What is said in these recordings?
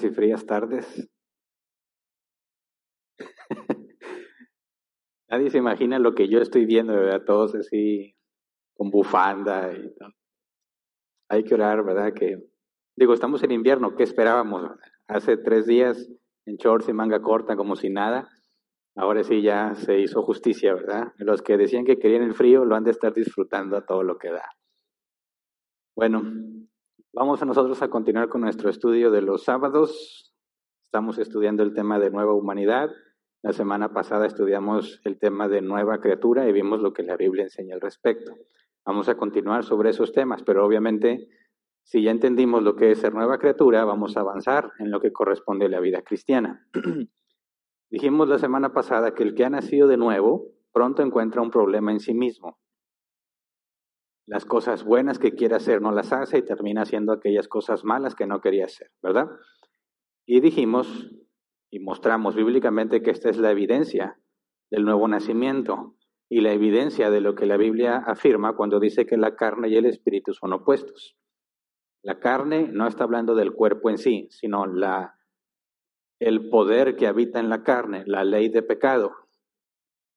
Y frías tardes. Nadie se imagina lo que yo estoy viendo, ¿verdad? Todos así con bufanda y todo. Hay que orar, ¿verdad? Que digo, estamos en invierno, ¿qué esperábamos? Hace tres días en shorts y manga corta como si nada. Ahora sí ya se hizo justicia, ¿verdad? Los que decían que querían el frío lo han de estar disfrutando a todo lo que da. Bueno, vamos a nosotros a continuar con nuestro estudio de los sábados. Estamos estudiando el tema de nueva humanidad. La semana pasada estudiamos el tema de nueva criatura y vimos lo que la Biblia enseña al respecto. Vamos a continuar sobre esos temas, pero obviamente si ya entendimos lo que es ser nueva criatura, vamos a avanzar en lo que corresponde a la vida cristiana. Dijimos la semana pasada que el que ha nacido de nuevo pronto encuentra un problema en sí mismo las cosas buenas que quiere hacer no las hace y termina haciendo aquellas cosas malas que no quería hacer, ¿verdad? Y dijimos y mostramos bíblicamente que esta es la evidencia del nuevo nacimiento y la evidencia de lo que la Biblia afirma cuando dice que la carne y el espíritu son opuestos. La carne no está hablando del cuerpo en sí, sino la, el poder que habita en la carne, la ley de pecado,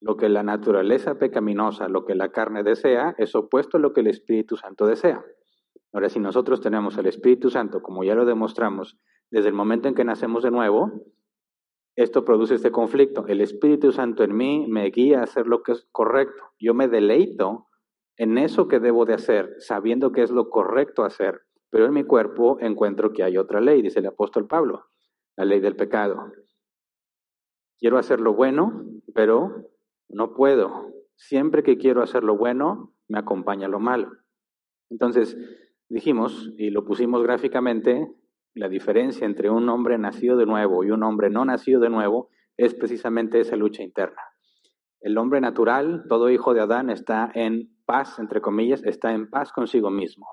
lo que la naturaleza pecaminosa, lo que la carne desea, es opuesto a lo que el Espíritu Santo desea. Ahora, si nosotros tenemos el Espíritu Santo, como ya lo demostramos, desde el momento en que nacemos de nuevo, esto produce este conflicto. El Espíritu Santo en mí me guía a hacer lo que es correcto. Yo me deleito en eso que debo de hacer, sabiendo que es lo correcto hacer. Pero en mi cuerpo encuentro que hay otra ley, dice el apóstol Pablo, la ley del pecado. Quiero hacer lo bueno, pero no puedo. Siempre que quiero hacer lo bueno, me acompaña lo malo. Entonces, dijimos, y lo pusimos gráficamente, la diferencia entre un hombre nacido de nuevo y un hombre no nacido de nuevo es precisamente esa lucha interna. El hombre natural, todo hijo de Adán, está en paz, entre comillas, está en paz consigo mismo.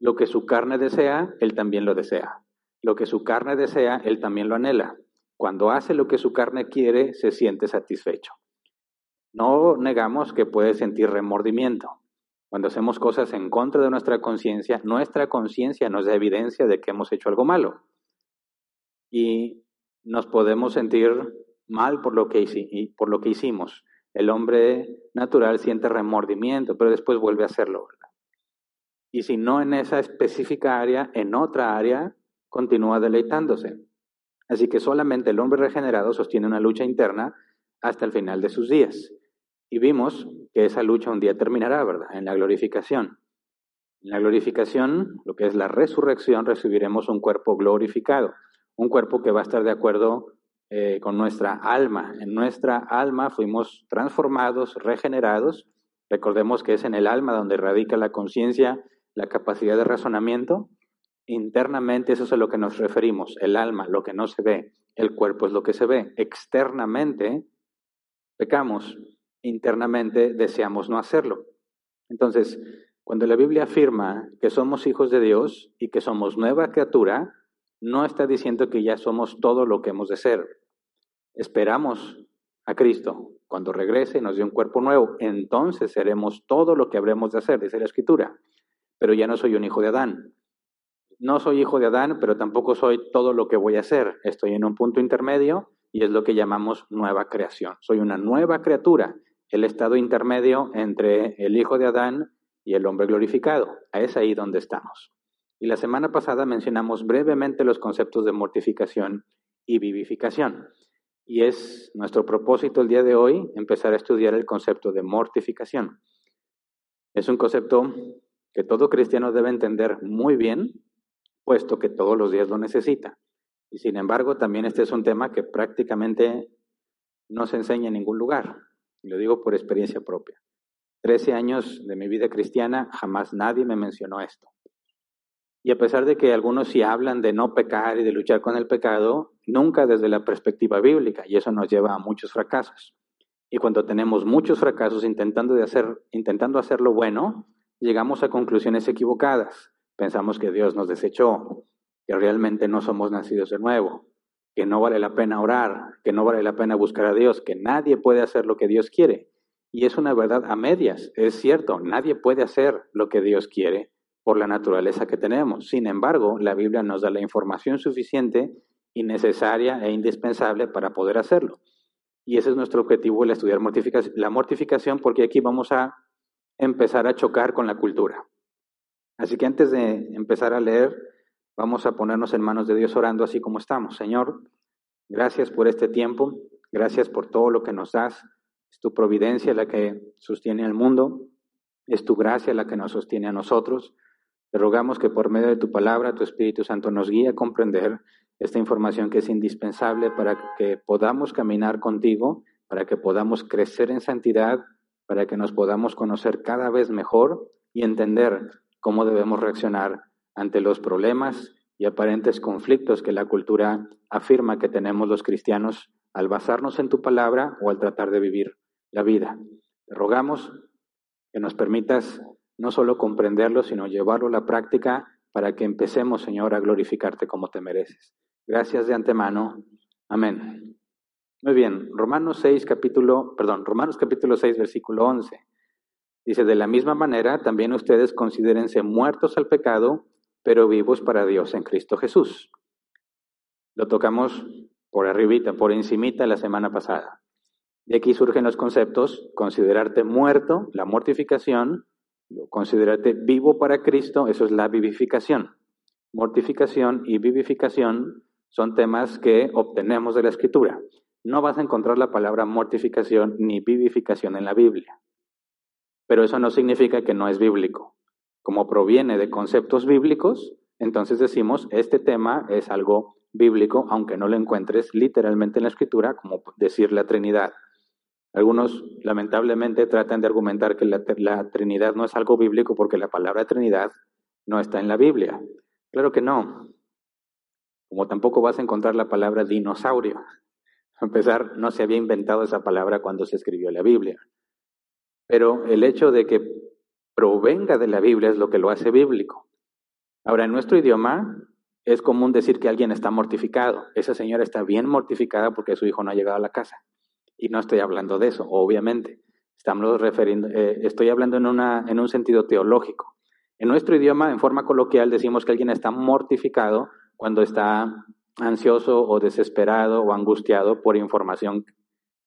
Lo que su carne desea, él también lo desea. Lo que su carne desea, él también lo anhela. Cuando hace lo que su carne quiere, se siente satisfecho. No negamos que puede sentir remordimiento. Cuando hacemos cosas en contra de nuestra conciencia, nuestra conciencia nos da evidencia de que hemos hecho algo malo. Y nos podemos sentir mal por lo que, hicimos. El hombre natural siente remordimiento, pero después vuelve a hacerlo. Y si no en esa específica área, en otra área, continúa deleitándose. Así que solamente el hombre regenerado sostiene una lucha interna hasta el final de sus días. Y vimos que esa lucha un día terminará, ¿verdad? En la glorificación. En la glorificación, lo que es la resurrección, recibiremos un cuerpo glorificado, un cuerpo que va a estar de acuerdo eh, con nuestra alma. En nuestra alma fuimos transformados, regenerados. Recordemos que es en el alma donde radica la conciencia, la capacidad de razonamiento. Internamente eso es a lo que nos referimos, el alma, lo que no se ve, el cuerpo es lo que se ve. Externamente pecamos, internamente deseamos no hacerlo. Entonces, cuando la Biblia afirma que somos hijos de Dios y que somos nueva criatura, no está diciendo que ya somos todo lo que hemos de ser. Esperamos a Cristo. Cuando regrese y nos dé un cuerpo nuevo, entonces seremos todo lo que habremos de hacer, dice la Escritura. Pero ya no soy un hijo de Adán. No soy hijo de Adán, pero tampoco soy todo lo que voy a hacer. Estoy en un punto intermedio y es lo que llamamos nueva creación. Soy una nueva criatura el estado intermedio entre el Hijo de Adán y el hombre glorificado. Es ahí donde estamos. Y la semana pasada mencionamos brevemente los conceptos de mortificación y vivificación. Y es nuestro propósito el día de hoy empezar a estudiar el concepto de mortificación. Es un concepto que todo cristiano debe entender muy bien, puesto que todos los días lo necesita. Y sin embargo, también este es un tema que prácticamente no se enseña en ningún lugar. Lo digo por experiencia propia. Trece años de mi vida cristiana, jamás nadie me mencionó esto. Y a pesar de que algunos sí hablan de no pecar y de luchar con el pecado, nunca desde la perspectiva bíblica, y eso nos lleva a muchos fracasos. Y cuando tenemos muchos fracasos intentando, de hacer, intentando hacer lo bueno, llegamos a conclusiones equivocadas. Pensamos que Dios nos desechó, que realmente no somos nacidos de nuevo, que no vale la pena orar, que no vale la pena buscar a Dios, que nadie puede hacer lo que Dios quiere. Y es una verdad a medias, es cierto, nadie puede hacer lo que Dios quiere, por la naturaleza que tenemos. Sin embargo, la Biblia nos da la información suficiente y necesaria e indispensable para poder hacerlo. Y ese es nuestro objetivo, el estudiar la mortificación, porque aquí vamos a empezar a chocar con la cultura. Así que antes de empezar a leer, vamos a ponernos en manos de Dios orando así como estamos. Señor, gracias por este tiempo, gracias por todo lo que nos das. Es tu providencia la que sostiene al mundo, es tu gracia la que nos sostiene a nosotros. Te rogamos que por medio de tu palabra, tu Espíritu Santo nos guíe a comprender esta información que es indispensable para que podamos caminar contigo, para que podamos crecer en santidad, para que nos podamos conocer cada vez mejor y entender cómo debemos reaccionar ante los problemas y aparentes conflictos que la cultura afirma que tenemos los cristianos al basarnos en tu palabra o al tratar de vivir la vida. Te rogamos que nos permitas no solo comprenderlo, sino llevarlo a la práctica para que empecemos, Señor, a glorificarte como te mereces. Gracias de antemano. Amén. Muy bien, Romanos 6 capítulo, perdón, Romanos capítulo 6 versículo 11. Dice, de la misma manera, también ustedes considérense muertos al pecado, pero vivos para Dios en Cristo Jesús. Lo tocamos por arribita, por encimita la semana pasada. De aquí surgen los conceptos, considerarte muerto, la mortificación, considerarte vivo para Cristo, eso es la vivificación. Mortificación y vivificación son temas que obtenemos de la Escritura. No vas a encontrar la palabra mortificación ni vivificación en la Biblia. Pero eso no significa que no es bíblico. Como proviene de conceptos bíblicos, entonces decimos, este tema es algo bíblico, aunque no lo encuentres literalmente en la Escritura, como decir la Trinidad. Algunos, lamentablemente, tratan de argumentar que la, Trinidad no es algo bíblico porque la palabra Trinidad no está en la Biblia. Claro que no. Como tampoco vas a encontrar la palabra dinosaurio. A empezar, no se había inventado esa palabra cuando se escribió la Biblia. Pero el hecho de que provenga de la Biblia es lo que lo hace bíblico. Ahora, en nuestro idioma es común decir que alguien está mortificado. Esa señora está bien mortificada porque su hijo no ha llegado a la casa. Y no estoy hablando de eso, obviamente. Estamos referiendo, eh, estoy hablando en, una, en un sentido teológico. En nuestro idioma, en forma coloquial, decimos que alguien está mortificado cuando está ansioso o desesperado o angustiado por información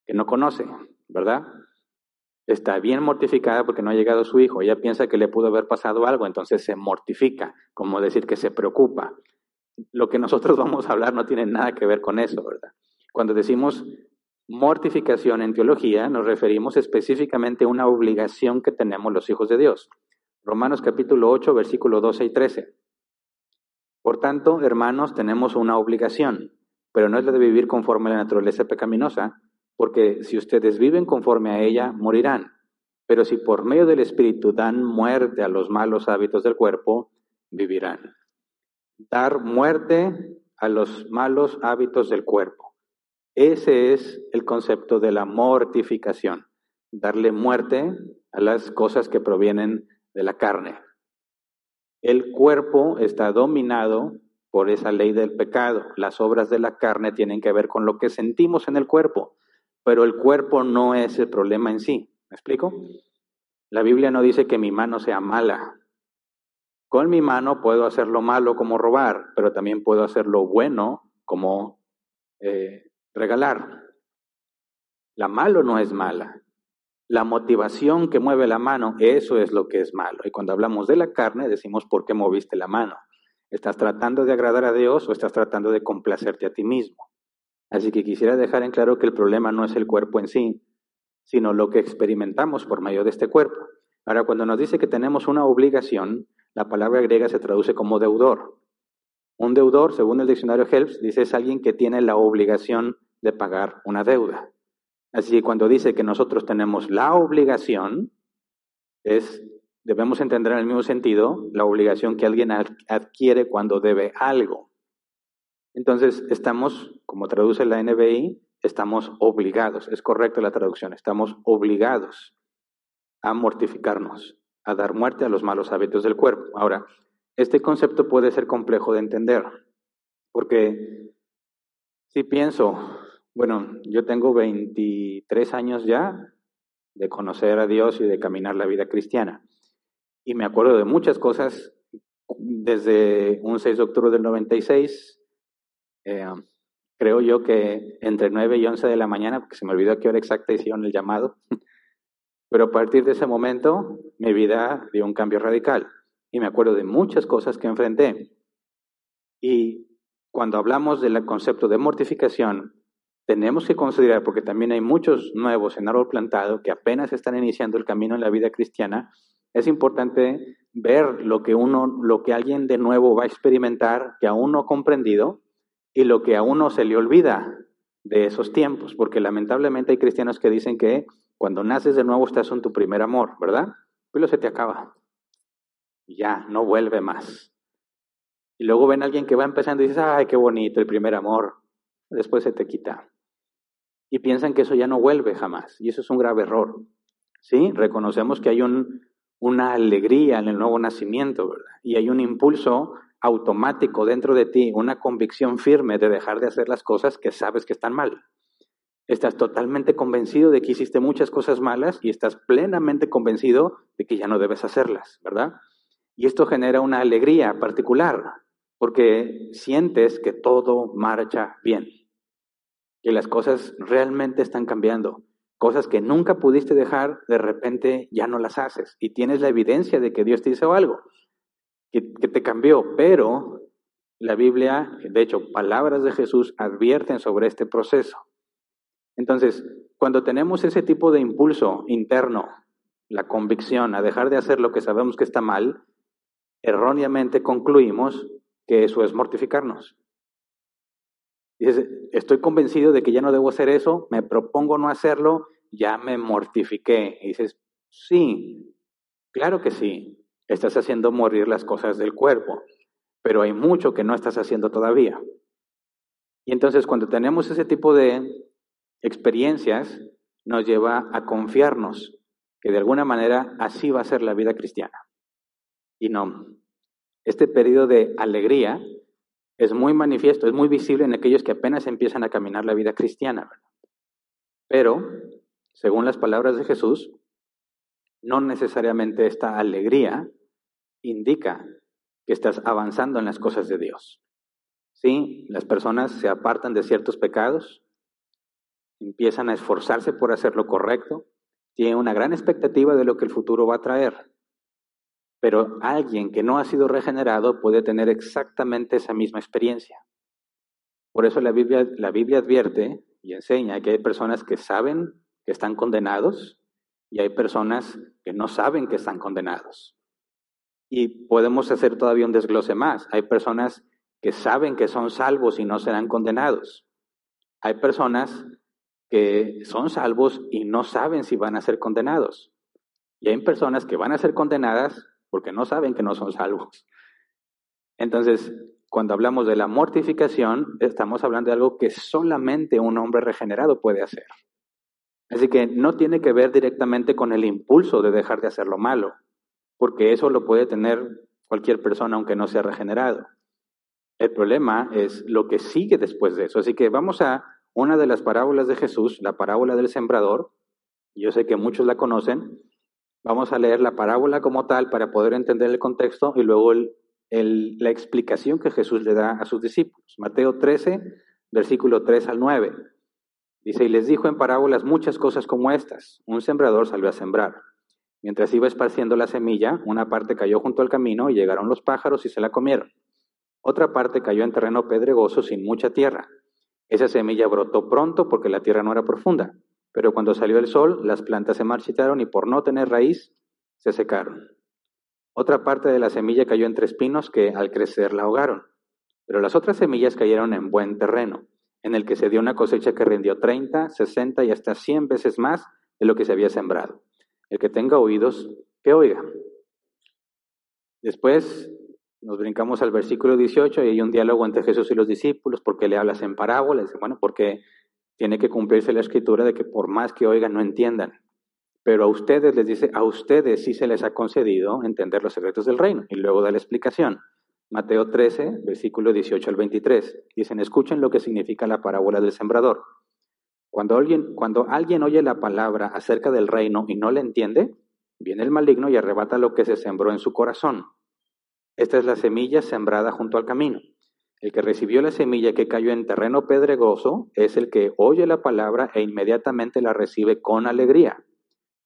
que no conoce, ¿verdad? Está bien mortificada porque no ha llegado su hijo. Ella piensa que le pudo haber pasado algo, entonces se mortifica, como decir que se preocupa. Lo que nosotros vamos a hablar no tiene nada que ver con eso, ¿verdad? Cuando decimos mortificación en teología, nos referimos específicamente a una obligación que tenemos los hijos de Dios. Romanos capítulo 8, versículo 12 y 13. Por tanto, hermanos, tenemos una obligación, pero no es la de vivir conforme a la naturaleza pecaminosa, porque si ustedes viven conforme a ella, morirán. Pero si por medio del Espíritu dan muerte a los malos hábitos del cuerpo, vivirán. Dar muerte a los malos hábitos del cuerpo. Ese es el concepto de la mortificación. Darle muerte a las cosas que provienen de la carne. El cuerpo está dominado por esa ley del pecado. Las obras de la carne tienen que ver con lo que sentimos en el cuerpo, pero el cuerpo no es el problema en sí. ¿Me explico? La Biblia no dice que mi mano sea mala. Con mi mano puedo hacer lo malo como robar, pero también puedo hacer lo bueno como eh, regalar. La malo no es mala. La motivación que mueve la mano, eso es lo que es malo. Y cuando hablamos de la carne, decimos por qué moviste la mano. ¿Estás tratando de agradar a Dios o estás tratando de complacerte a ti mismo? Así que quisiera dejar en claro que el problema no es el cuerpo en sí, sino lo que experimentamos por medio de este cuerpo. Ahora, cuando nos dice que tenemos una obligación, la palabra griega se traduce como deudor. Un deudor, según el diccionario Helps, dice es alguien que tiene la obligación de pagar una deuda. Así que cuando dice que nosotros tenemos la obligación, es, debemos entender en el mismo sentido la obligación que alguien adquiere cuando debe algo. Entonces, estamos, como traduce la NBI, estamos obligados, es correcta la traducción, estamos obligados a mortificarnos, a dar muerte a los malos hábitos del cuerpo. Ahora, este concepto puede ser complejo de entender, porque si pienso, bueno, yo tengo 23 años ya de conocer a Dios y de caminar la vida cristiana. Y me acuerdo de muchas cosas desde un 6 de octubre del 96, eh, creo yo que entre 9 y 11 de la mañana, porque se me olvidó a qué hora exacta hicieron el llamado, pero a partir de ese momento mi vida dio un cambio radical y me acuerdo de muchas cosas que enfrenté. Y cuando hablamos del concepto de mortificación, tenemos que considerar, porque también hay muchos nuevos en árbol plantado que apenas están iniciando el camino en la vida cristiana, es importante ver lo que uno, lo que alguien de nuevo va a experimentar, que aún no ha comprendido, y lo que a uno se le olvida de esos tiempos, porque lamentablemente hay cristianos que dicen que cuando naces de nuevo estás en tu primer amor, ¿verdad? Pero se te acaba. Ya, no vuelve más. Y luego ven a alguien que va empezando y dices, ay, qué bonito el primer amor. Después se te quita. Y piensan que eso ya no vuelve jamás. Y eso es un grave error. ¿Sí? Reconocemos que hay un, una alegría en el nuevo nacimiento, ¿verdad? Y hay un impulso automático dentro de ti, una convicción firme de dejar de hacer las cosas que sabes que están mal. Estás totalmente convencido de que hiciste muchas cosas malas y estás plenamente convencido de que ya no debes hacerlas, ¿verdad? Y esto genera una alegría particular, porque sientes que todo marcha bien, que las cosas realmente están cambiando. Cosas que nunca pudiste dejar, de repente ya no las haces y tienes la evidencia de que Dios te hizo algo, que, te cambió, pero la Biblia, de hecho, palabras de Jesús advierten sobre este proceso. Entonces, cuando tenemos ese tipo de impulso interno, la convicción a dejar de hacer lo que sabemos que está mal, erróneamente concluimos que eso es mortificarnos. Dices, estoy convencido de que ya no debo hacer eso, me propongo no hacerlo, ya me mortifiqué. Y dices, sí, claro que sí, estás haciendo morir las cosas del cuerpo, pero hay mucho que no estás haciendo todavía. Y entonces cuando tenemos ese tipo de experiencias, nos lleva a confiarnos que de alguna manera así va a ser la vida cristiana. Y no, este periodo de alegría es muy manifiesto, es muy visible en aquellos que apenas empiezan a caminar la vida cristiana. Pero, según las palabras de Jesús, no necesariamente esta alegría indica que estás avanzando en las cosas de Dios. Sí, las personas se apartan de ciertos pecados, empiezan a esforzarse por hacer lo correcto, tienen una gran expectativa de lo que el futuro va a traer. Pero alguien que no ha sido regenerado puede tener exactamente esa misma experiencia. Por eso la Biblia, la Biblia advierte y enseña que hay personas que saben que están condenados y hay personas que no saben que están condenados. Y podemos hacer todavía un desglose más. Hay personas que saben que son salvos y no serán condenados. Hay personas que son salvos y no saben si van a ser condenados. Y hay personas que van a ser condenadas porque no saben que no son salvos. Entonces, cuando hablamos de la mortificación, estamos hablando de algo que solamente un hombre regenerado puede hacer. Así que no tiene que ver directamente con el impulso de dejar de hacer lo malo, porque eso lo puede tener cualquier persona aunque no sea regenerado. El problema es lo que sigue después de eso. Así que vamos a una de las parábolas de Jesús, la parábola del sembrador. Yo sé que muchos la conocen, Vamos a leer la parábola como tal para poder entender el contexto y luego la explicación que Jesús le da a sus discípulos. Mateo 13, versículo 3 al 9. Dice, y les dijo en parábolas muchas cosas como estas. Un sembrador salió a sembrar. Mientras iba esparciendo la semilla, una parte cayó junto al camino y llegaron los pájaros y se la comieron. Otra parte cayó en terreno pedregoso sin mucha tierra. Esa semilla brotó pronto porque la tierra no era profunda. Pero cuando salió el sol, las plantas se marchitaron y por no tener raíz, se secaron. Otra parte de la semilla cayó entre espinos que al crecer la ahogaron. Pero las otras semillas cayeron en buen terreno, en el que se dio una cosecha que rindió 30, 60 y hasta 100 veces más de lo que se había sembrado. El que tenga oídos, que oiga. Después nos brincamos al versículo 18 y hay un diálogo entre Jesús y los discípulos, porque le hablas en parábolas. Bueno, porque tiene que cumplirse la escritura de que por más que oigan no entiendan. Pero a ustedes les dice, a ustedes sí se les ha concedido entender los secretos del reino. Y luego da la explicación. Mateo 13, versículo 18 al 23. Dicen, escuchen lo que significa la parábola del sembrador. Cuando alguien, cuando alguien oye la palabra acerca del reino y no le entiende, viene el maligno y arrebata lo que se sembró en su corazón. Esta es la semilla sembrada junto al camino. El que recibió la semilla que cayó en terreno pedregoso es el que oye la palabra e inmediatamente la recibe con alegría.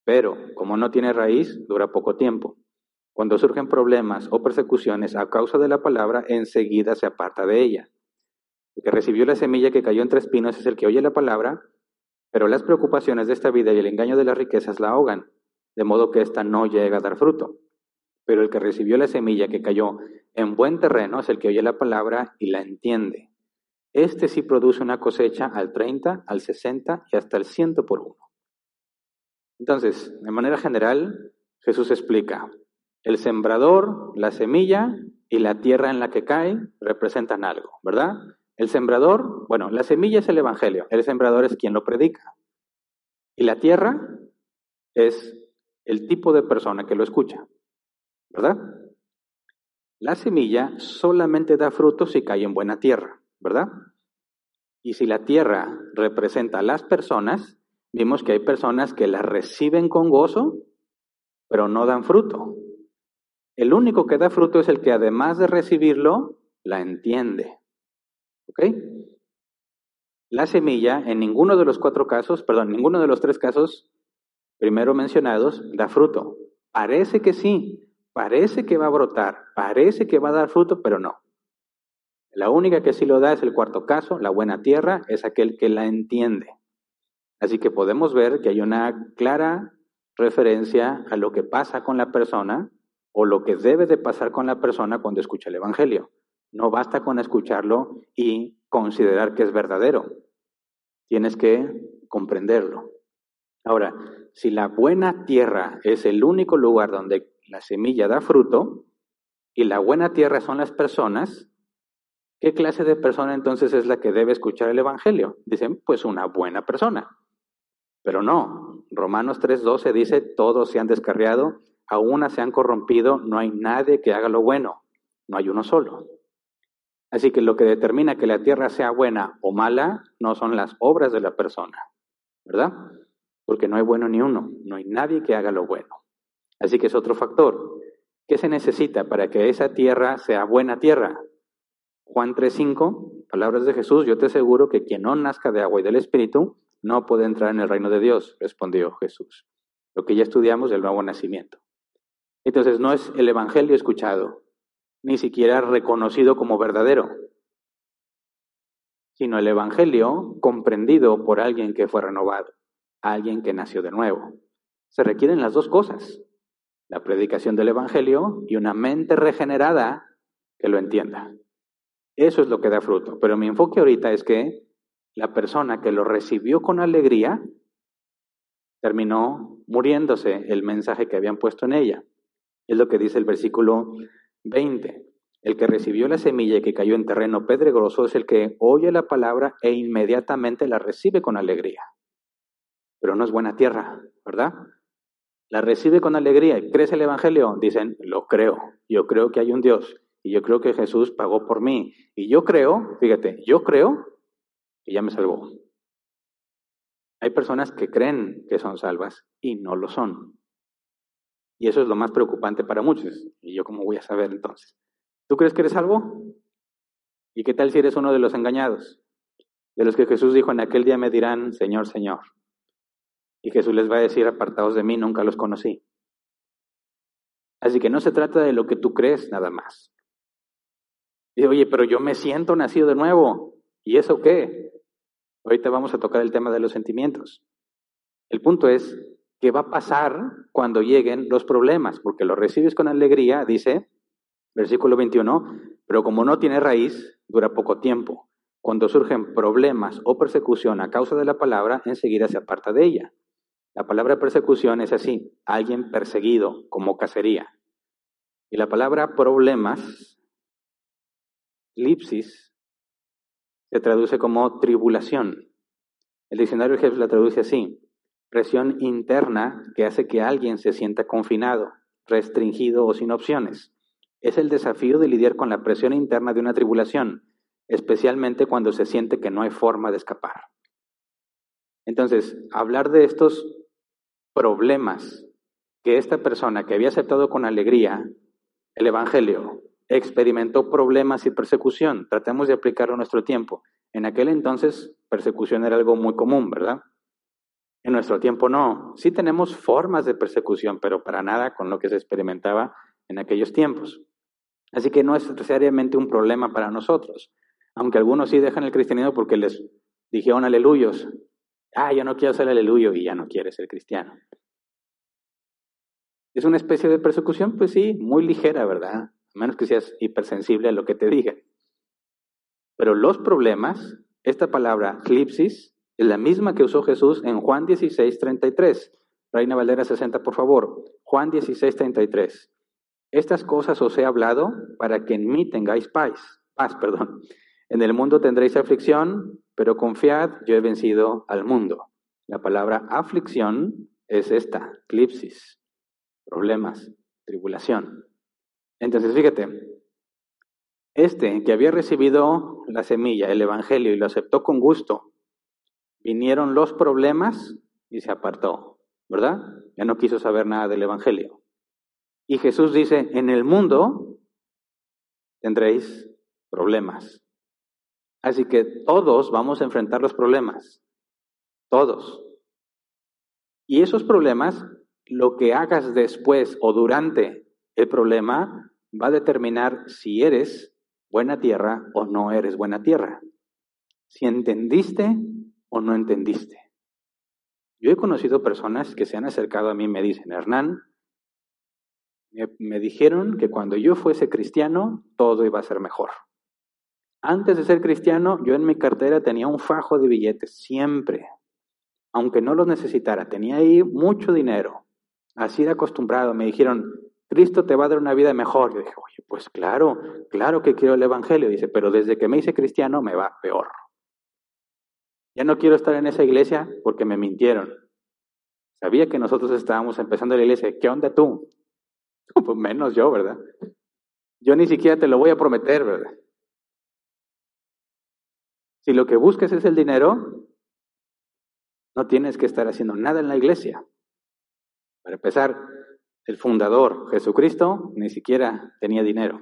Pero, como no tiene raíz, dura poco tiempo. Cuando surgen problemas o persecuciones a causa de la palabra, enseguida se aparta de ella. El que recibió la semilla que cayó entre espinos es el que oye la palabra, pero las preocupaciones de esta vida y el engaño de las riquezas la ahogan, de modo que ésta no llega a dar fruto. Pero el que recibió la semilla que cayó en buen terreno es el que oye la palabra y la entiende. Este sí produce una cosecha al 30, al 60 y hasta el 100 por uno. Entonces, de manera general, Jesús explica, el sembrador, la semilla y la tierra en la que cae representan algo, ¿verdad? El sembrador, bueno, la semilla es el Evangelio, el sembrador es quien lo predica. Y la tierra es el tipo de persona que lo escucha, ¿verdad? La semilla solamente da fruto si cae en buena tierra, ¿verdad? Y si la tierra representa a las personas, vimos que hay personas que la reciben con gozo, pero no dan fruto. El único que da fruto es el que además de recibirlo, la entiende. ¿Ok? La semilla en ninguno de los cuatro casos, perdón, ninguno de los tres casos primero mencionados da fruto. Parece que sí, parece que va a brotar, parece que va a dar fruto, pero no. La única que sí lo da es el cuarto caso, la buena tierra, es aquel que la entiende. Así que podemos ver que hay una clara referencia a lo que pasa con la persona o lo que debe de pasar con la persona cuando escucha el Evangelio. No basta con escucharlo y considerar que es verdadero. Tienes que comprenderlo. Ahora, si la buena tierra es el único lugar donde la semilla da fruto y la buena tierra son las personas, ¿qué clase de persona entonces es la que debe escuchar el Evangelio? Dicen, pues una buena persona. Pero no, Romanos 3:12 dice, todos se han descarriado, a una se han corrompido, no hay nadie que haga lo bueno, no hay uno solo. Así que lo que determina que la tierra sea buena o mala no son las obras de la persona, ¿verdad? Porque no hay bueno ni uno, no hay nadie que haga lo bueno. Así que es otro factor. ¿Qué se necesita para que esa tierra sea buena tierra? Juan 3:5, palabras de Jesús, yo te aseguro que quien no nazca de agua y del Espíritu no puede entrar en el reino de Dios, respondió Jesús. Lo que ya estudiamos del nuevo nacimiento. Entonces no es el Evangelio escuchado, ni siquiera reconocido como verdadero, sino el Evangelio comprendido por alguien que fue renovado, alguien que nació de nuevo. Se requieren las dos cosas, la predicación del Evangelio y una mente regenerada que lo entienda. Eso es lo que da fruto. Pero mi enfoque ahorita es que la persona que lo recibió con alegría terminó muriéndose el mensaje que habían puesto en ella. Es lo que dice el versículo 20. El que recibió la semilla y que cayó en terreno pedregoso es el que oye la palabra e inmediatamente la recibe con alegría. Pero no es buena tierra, ¿verdad? La recibe con alegría y crece el Evangelio. Dicen, lo creo. Yo creo que hay un Dios. Y yo creo que Jesús pagó por mí. Y yo creo, fíjate, yo creo que ya me salvó. Hay personas que creen que son salvas y no lo son. Y eso es lo más preocupante para muchos. ¿Y yo cómo voy a saber entonces? ¿Tú crees que eres salvo? ¿Y qué tal si eres uno de los engañados? De los que Jesús dijo, en aquel día me dirán, Señor, Señor. Y Jesús les va a decir, apartados de mí, nunca los conocí. Así que no se trata de lo que tú crees nada más. Y oye, pero yo me siento nacido de nuevo. ¿Y eso qué? Ahorita vamos a tocar el tema de los sentimientos. El punto es, qué va a pasar cuando lleguen los problemas, porque lo recibes con alegría, dice, versículo 21, pero como no tiene raíz, dura poco tiempo. Cuando surgen problemas o persecución a causa de la palabra, enseguida se aparta de ella. La palabra persecución es así, alguien perseguido, como cacería. Y la palabra problemas, lipsis, se traduce como tribulación. El diccionario la traduce así, presión interna que hace que alguien se sienta confinado, restringido o sin opciones. Es el desafío de lidiar con la presión interna de una tribulación, especialmente cuando se siente que no hay forma de escapar. Entonces, hablar de estos problemas que esta persona que había aceptado con alegría el Evangelio experimentó problemas y persecución. Tratemos de aplicarlo a nuestro tiempo. En aquel entonces, persecución era algo muy común, ¿verdad? En nuestro tiempo no. Sí tenemos formas de persecución, pero para nada con lo que se experimentaba en aquellos tiempos. Así que no es necesariamente un problema para nosotros. Aunque algunos sí dejan el cristianismo porque les dijeron aleluyos. Ah, yo no quiero ser aleluyo y ya no quiere ser cristiano. ¿Es una especie de persecución? Pues sí, muy ligera, ¿verdad? A menos que seas hipersensible a lo que te digan. Pero los problemas, esta palabra, clipsis, es la misma que usó Jesús en Juan 16, 33. Reina Valera 60, por favor. Juan 16, 33. Estas cosas os he hablado para que en mí tengáis paz. Paz, perdón. En el mundo tendréis aflicción, pero confiad, yo he vencido al mundo. La palabra aflicción es esta, clipsis, problemas, tribulación. Entonces, fíjate, este que había recibido la semilla, el Evangelio, y lo aceptó con gusto, vinieron los problemas y se apartó, ¿verdad? Ya no quiso saber nada del Evangelio. Y Jesús dice, en el mundo tendréis problemas. Así que todos vamos a enfrentar los problemas, todos. Y esos problemas, lo que hagas después o durante el problema, va a determinar si eres buena tierra o no eres buena tierra. Si entendiste o no entendiste. Yo he conocido personas que se han acercado a mí y me dicen, Hernán, me, dijeron que cuando yo fuese cristiano todo iba a ser mejor. Antes de ser cristiano, yo en mi cartera tenía un fajo de billetes, siempre. Aunque no los necesitara, tenía ahí mucho dinero. Así de acostumbrado. Me dijeron, Cristo te va a dar una vida mejor. Yo dije, oye, pues claro, claro que quiero el Evangelio. Dice, pero desde que me hice cristiano me va peor. Ya no quiero estar en esa iglesia porque me mintieron. Sabía que nosotros estábamos empezando la iglesia. ¿Qué onda tú? Pues menos yo, ¿verdad? Yo ni siquiera te lo voy a prometer, ¿verdad? Si lo que buscas es el dinero, no tienes que estar haciendo nada en la iglesia. Para empezar, el fundador, Jesucristo, ni siquiera tenía dinero.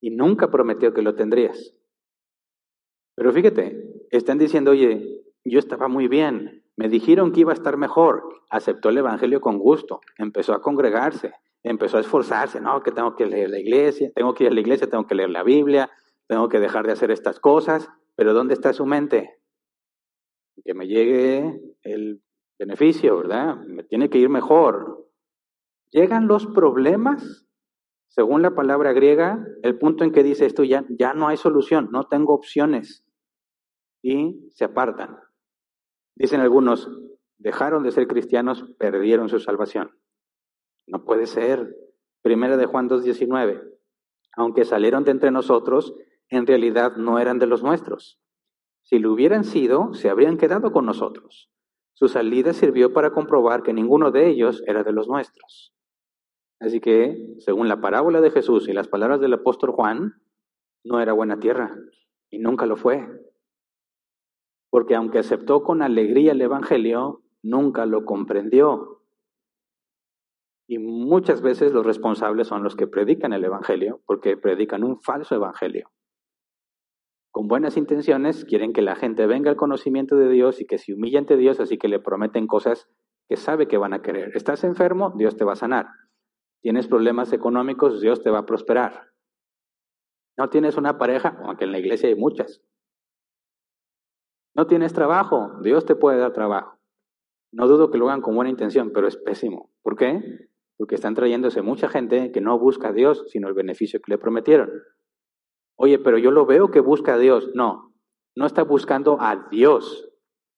Y nunca prometió que lo tendrías. Pero fíjate, están diciendo, oye, yo estaba muy bien, me dijeron que iba a estar mejor, aceptó el Evangelio con gusto, empezó a congregarse, empezó a esforzarse, no, que tengo que leer la iglesia, tengo que ir a la iglesia, tengo que leer la Biblia, tengo que dejar de hacer estas cosas, pero ¿dónde está su mente? Que me llegue el beneficio, ¿verdad? Me tiene que ir mejor. Llegan los problemas, según la palabra griega, el punto en que dice esto ya, ya no hay solución, no tengo opciones y se apartan. Dicen algunos, dejaron de ser cristianos, perdieron su salvación. No puede ser. Primera de Juan 2.19. Aunque salieron de entre nosotros, en realidad no eran de los nuestros. Si lo hubieran sido, se habrían quedado con nosotros. Su salida sirvió para comprobar que ninguno de ellos era de los nuestros. Así que, según la parábola de Jesús y las palabras del apóstol Juan, no era buena tierra y nunca lo fue porque aunque aceptó con alegría el Evangelio, nunca lo comprendió. Y muchas veces los responsables son los que predican el Evangelio, porque predican un falso Evangelio. Con buenas intenciones quieren que la gente venga al conocimiento de Dios y que se humille ante Dios, así que le prometen cosas que sabe que van a querer. Estás enfermo, Dios te va a sanar. Tienes problemas económicos, Dios te va a prosperar. No tienes una pareja, aunque en la iglesia hay muchas. No tienes trabajo, Dios te puede dar trabajo. No dudo que lo hagan con buena intención, pero es pésimo. ¿Por qué? Porque están trayéndose mucha gente que no busca a Dios, sino el beneficio que le prometieron. Oye, pero yo lo veo que busca a Dios. No, no está buscando a Dios,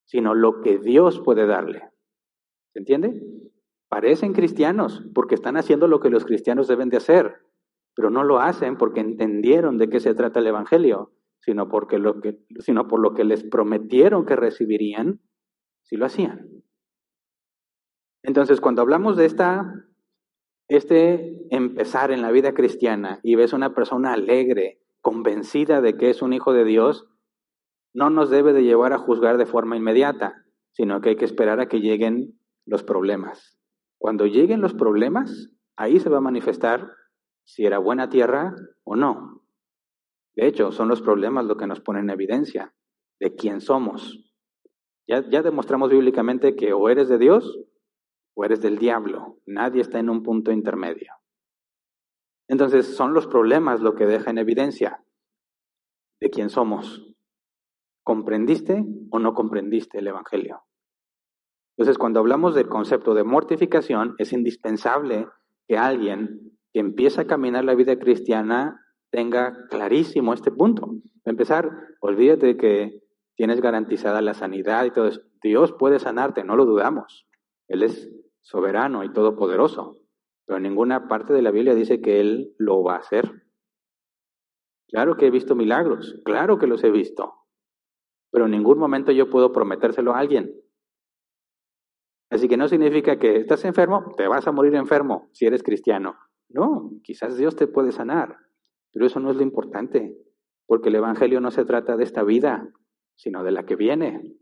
sino lo que Dios puede darle. ¿Se entiende? Parecen cristianos porque están haciendo lo que los cristianos deben de hacer, pero no lo hacen porque entendieron de qué se trata el Evangelio sino, porque lo que, sino por lo que les prometieron que recibirían si lo hacían. Entonces, cuando hablamos de esta, este empezar en la vida cristiana y ves una persona alegre, convencida de que es un hijo de Dios, no nos debe de llevar a juzgar de forma inmediata, sino que hay que esperar a que lleguen los problemas. Cuando lleguen los problemas, ahí se va a manifestar si era buena tierra o no. De hecho, son los problemas lo que nos ponen en evidencia de quién somos. Ya, ya demostramos bíblicamente que o eres de Dios o eres del diablo. Nadie está en un punto intermedio. Entonces, son los problemas lo que deja en evidencia de quién somos. ¿Comprendiste o no comprendiste el Evangelio? Entonces, cuando hablamos del concepto de mortificación, es indispensable que alguien que empieza a caminar la vida cristiana tenga clarísimo este punto. Para empezar, olvídate que tienes garantizada la sanidad y todo eso. Dios puede sanarte, no lo dudamos. Él es soberano y todopoderoso. Pero en ninguna parte de la Biblia dice que Él lo va a hacer. Claro que he visto milagros, claro que los he visto. Pero en ningún momento yo puedo prometérselo a alguien. Así que no significa que estás enfermo, te vas a morir enfermo si eres cristiano. No, quizás Dios te puede sanar, pero eso no es lo importante, porque el Evangelio no se trata de esta vida, sino de la que viene.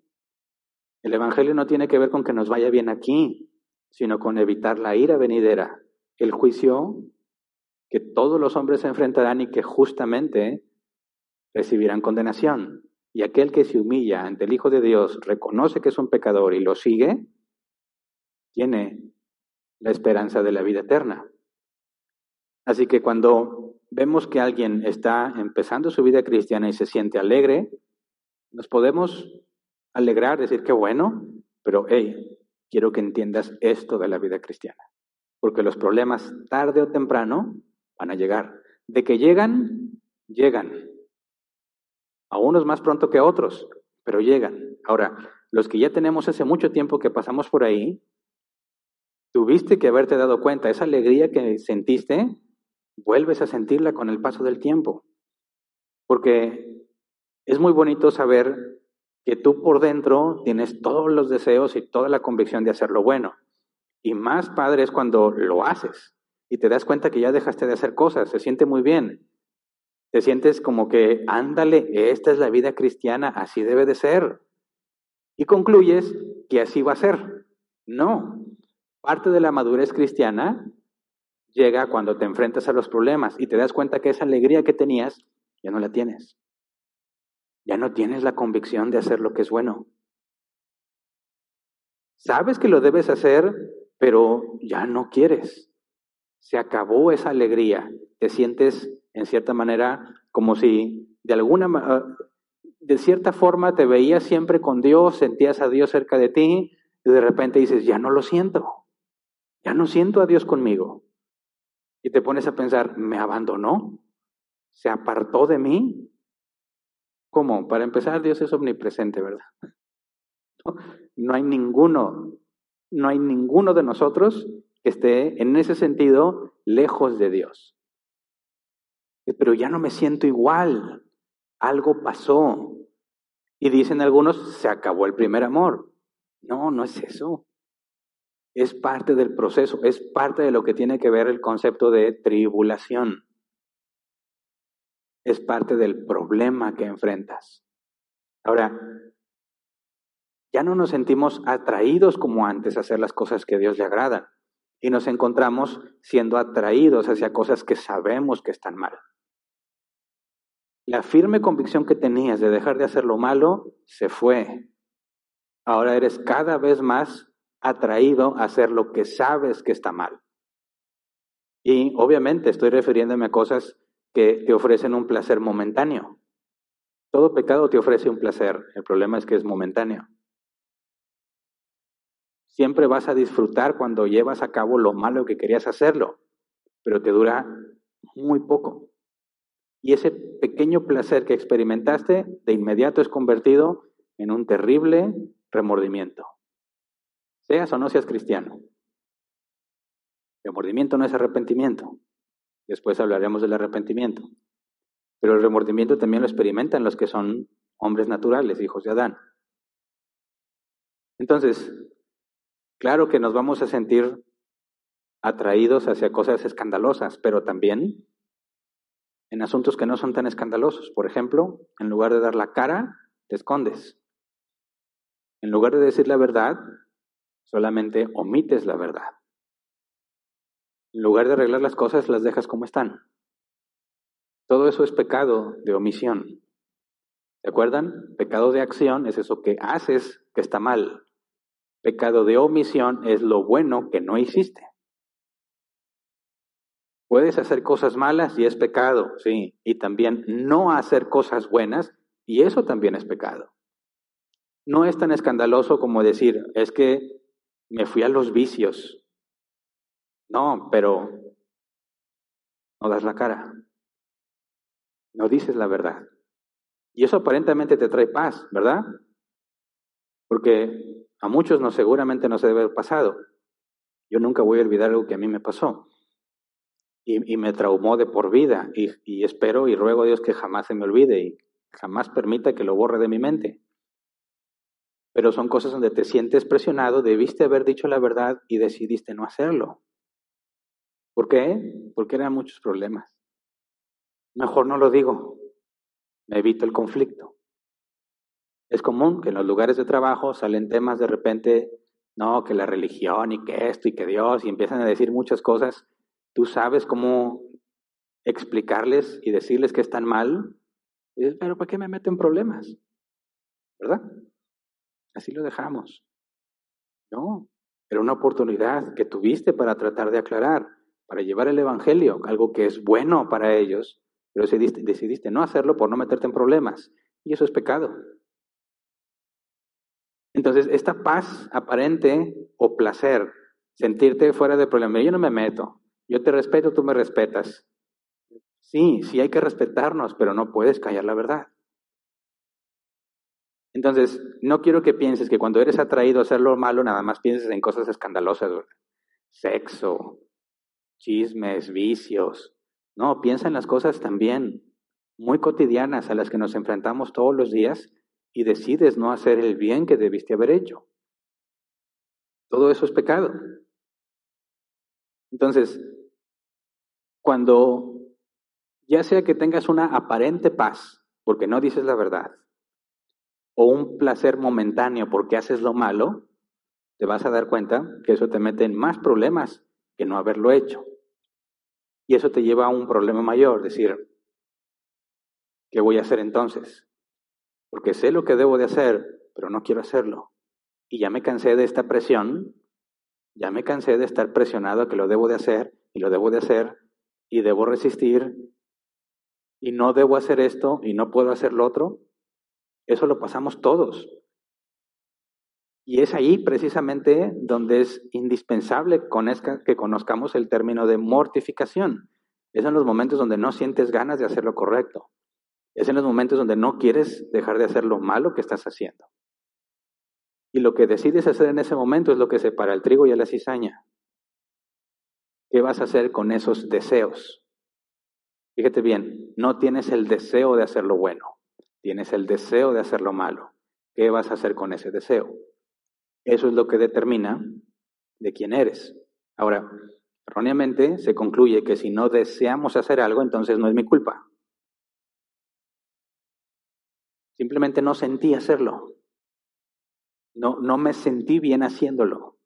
El Evangelio no tiene que ver con que nos vaya bien aquí, sino con evitar la ira venidera, el juicio que todos los hombres se enfrentarán y que justamente recibirán condenación. Y aquel que se humilla ante el Hijo de Dios, reconoce que es un pecador y lo sigue, tiene la esperanza de la vida eterna. Así que cuando vemos que alguien está empezando su vida cristiana y se siente alegre, nos podemos alegrar, decir que bueno, pero hey, quiero que entiendas esto de la vida cristiana. Porque los problemas tarde o temprano van a llegar. De que llegan, llegan. A unos más pronto que a otros, pero llegan. Ahora, los que ya tenemos hace mucho tiempo que pasamos por ahí, tuviste que haberte dado cuenta, esa alegría que sentiste, vuelves a sentirla con el paso del tiempo. Porque es muy bonito saber que tú por dentro tienes todos los deseos y toda la convicción de hacer lo bueno. Y más padre es cuando lo haces y te das cuenta que ya dejaste de hacer cosas, se siente muy bien. Te sientes como que, ándale, esta es la vida cristiana, así debe de ser. Y concluyes que así va a ser. No, parte de la madurez cristiana llega cuando te enfrentas a los problemas y te das cuenta que esa alegría que tenías ya no la tienes. Ya no tienes la convicción de hacer lo que es bueno. Sabes que lo debes hacer, pero ya no quieres. Se acabó esa alegría. Te sientes, en cierta manera, como si de alguna de cierta forma te veías siempre con Dios, sentías a Dios cerca de ti y de repente dices, ya no lo siento. Ya no siento a Dios conmigo. Y te pones a pensar, ¿me abandonó? ¿Se apartó de mí? ¿Cómo? Para empezar, Dios es omnipresente, ¿verdad? No, hay ninguno, no hay ninguno de nosotros que esté en ese sentido lejos de Dios. Pero ya no me siento igual, algo pasó. Y dicen algunos, se acabó el primer amor. No, no es eso es parte del proceso, es parte de lo que tiene que ver el concepto de tribulación. Es parte del problema que enfrentas. Ahora, ya no nos sentimos atraídos como antes a hacer las cosas que Dios le agradan y nos encontramos siendo atraídos hacia cosas que sabemos que están mal. La firme convicción que tenías de dejar de hacer lo malo se fue. Ahora eres cada vez más atraído a hacer lo que sabes que está mal. Y obviamente estoy refiriéndome a cosas que te ofrecen un placer momentáneo. Todo pecado te ofrece un placer, el problema es que es momentáneo. Siempre vas a disfrutar cuando llevas a cabo lo malo que querías hacerlo, pero te dura muy poco. Y ese pequeño placer que experimentaste de inmediato es convertido en un terrible remordimiento. Seas o no seas cristiano. Remordimiento no es arrepentimiento. Después hablaremos del arrepentimiento. Pero el remordimiento también lo experimentan los que son hombres naturales, hijos de Adán. Entonces, claro que nos vamos a sentir atraídos hacia cosas escandalosas, pero también en asuntos que no son tan escandalosos. Por ejemplo, en lugar de dar la cara, te escondes. En lugar de decir la verdad, solamente omites la verdad. En lugar de arreglar las cosas, las dejas como están. Todo eso es pecado de omisión. ¿Se acuerdan? Pecado de acción es eso que haces que está mal. Pecado de omisión es lo bueno que no hiciste. Puedes hacer cosas malas y es pecado, sí. Y también no hacer cosas buenas y eso también es pecado. No es tan escandaloso como decir, es que me fui a los vicios. No, pero no das la cara. No dices la verdad. Y eso aparentemente te trae paz, ¿verdad? Porque a muchos no seguramente no se debe haber pasado. Yo nunca voy a olvidar algo que a mí me pasó. Y, me traumó de por vida. Y, y espero y ruego a Dios que jamás se me olvide y jamás permita que lo borre de mi mente. Pero son cosas donde te sientes presionado, debiste haber dicho la verdad y decidiste no hacerlo. ¿Por qué? Porque eran muchos problemas. Mejor no lo digo me evito el conflicto. Es común que en los lugares de trabajo salen temas de repente, no, que la religión y que esto y que Dios, y empiezan a decir muchas cosas. Tú sabes cómo explicarles y decirles que están mal. Y pero ¿para qué me meto en problemas? ¿Verdad? Así lo dejamos. No, era una oportunidad que tuviste para tratar de aclarar, para llevar el Evangelio, algo que es bueno para ellos, pero decidiste, decidiste no hacerlo por no meterte en problemas. Y eso es pecado. Entonces, esta paz aparente o placer, sentirte fuera de problema, yo no me meto, yo te respeto, tú me respetas. Sí, sí hay que respetarnos, pero no puedes callar la verdad. Entonces, no quiero que pienses que cuando eres atraído a hacer lo malo, nada más pienses en cosas escandalosas, sexo, chismes, vicios, no, piensa en las cosas también muy cotidianas a las que nos enfrentamos todos los días y decides no hacer el bien que debiste haber hecho. Todo eso es pecado. Entonces, cuando ya sea que tengas una aparente paz porque no dices la verdad, o un placer momentáneo porque haces lo malo, te vas a dar cuenta que eso te mete en más problemas que no haberlo hecho. Y eso te lleva a un problema mayor, decir, ¿qué voy a hacer entonces? Porque sé lo que debo de hacer, pero no quiero hacerlo. Y ya me cansé de esta presión, ya me cansé de estar presionado que lo debo de hacer y lo debo de hacer y debo resistir y no debo hacer esto y no puedo hacer lo otro. Eso lo pasamos todos. Y es ahí precisamente donde es indispensable que conozcamos el término de mortificación. Es en los momentos donde no sientes ganas de hacer lo correcto. Es en los momentos donde no quieres dejar de hacer lo malo que estás haciendo. Y lo que decides hacer en ese momento es lo que separa el trigo y la cizaña. ¿Qué vas a hacer con esos deseos? Fíjate bien, no tienes el deseo de hacer lo bueno, tienes el deseo de hacer lo malo. ¿Qué vas a hacer con ese deseo? Eso es lo que determina de quién eres. Ahora, erróneamente se concluye que si no deseamos hacer algo, entonces no es mi culpa. Simplemente no sentí hacerlo. No, no me sentí bien haciéndolo.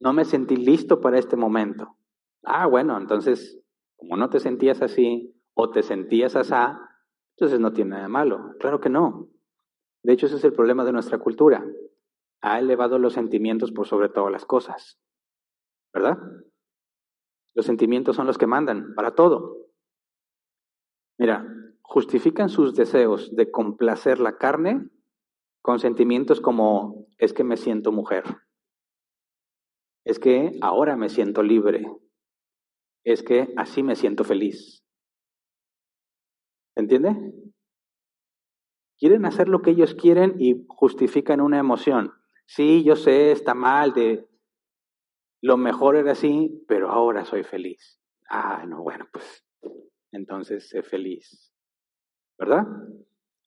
No me sentí listo para este momento. Ah, bueno, entonces, como no te sentías así o te sentías así, entonces no tiene nada de malo. Claro que no. De hecho, ese es el problema de nuestra cultura ha elevado los sentimientos por sobre todas las cosas. ¿Verdad? Los sentimientos son los que mandan para todo. Mira, justifican sus deseos de complacer la carne con sentimientos como es que me siento mujer, es que ahora me siento libre, es que así me siento feliz. ¿Entiende? Quieren hacer lo que ellos quieren y justifican una emoción. Sí, yo sé, está mal, de lo mejor era así, pero ahora soy feliz. Ah, no, bueno, pues entonces sé feliz. ¿Verdad?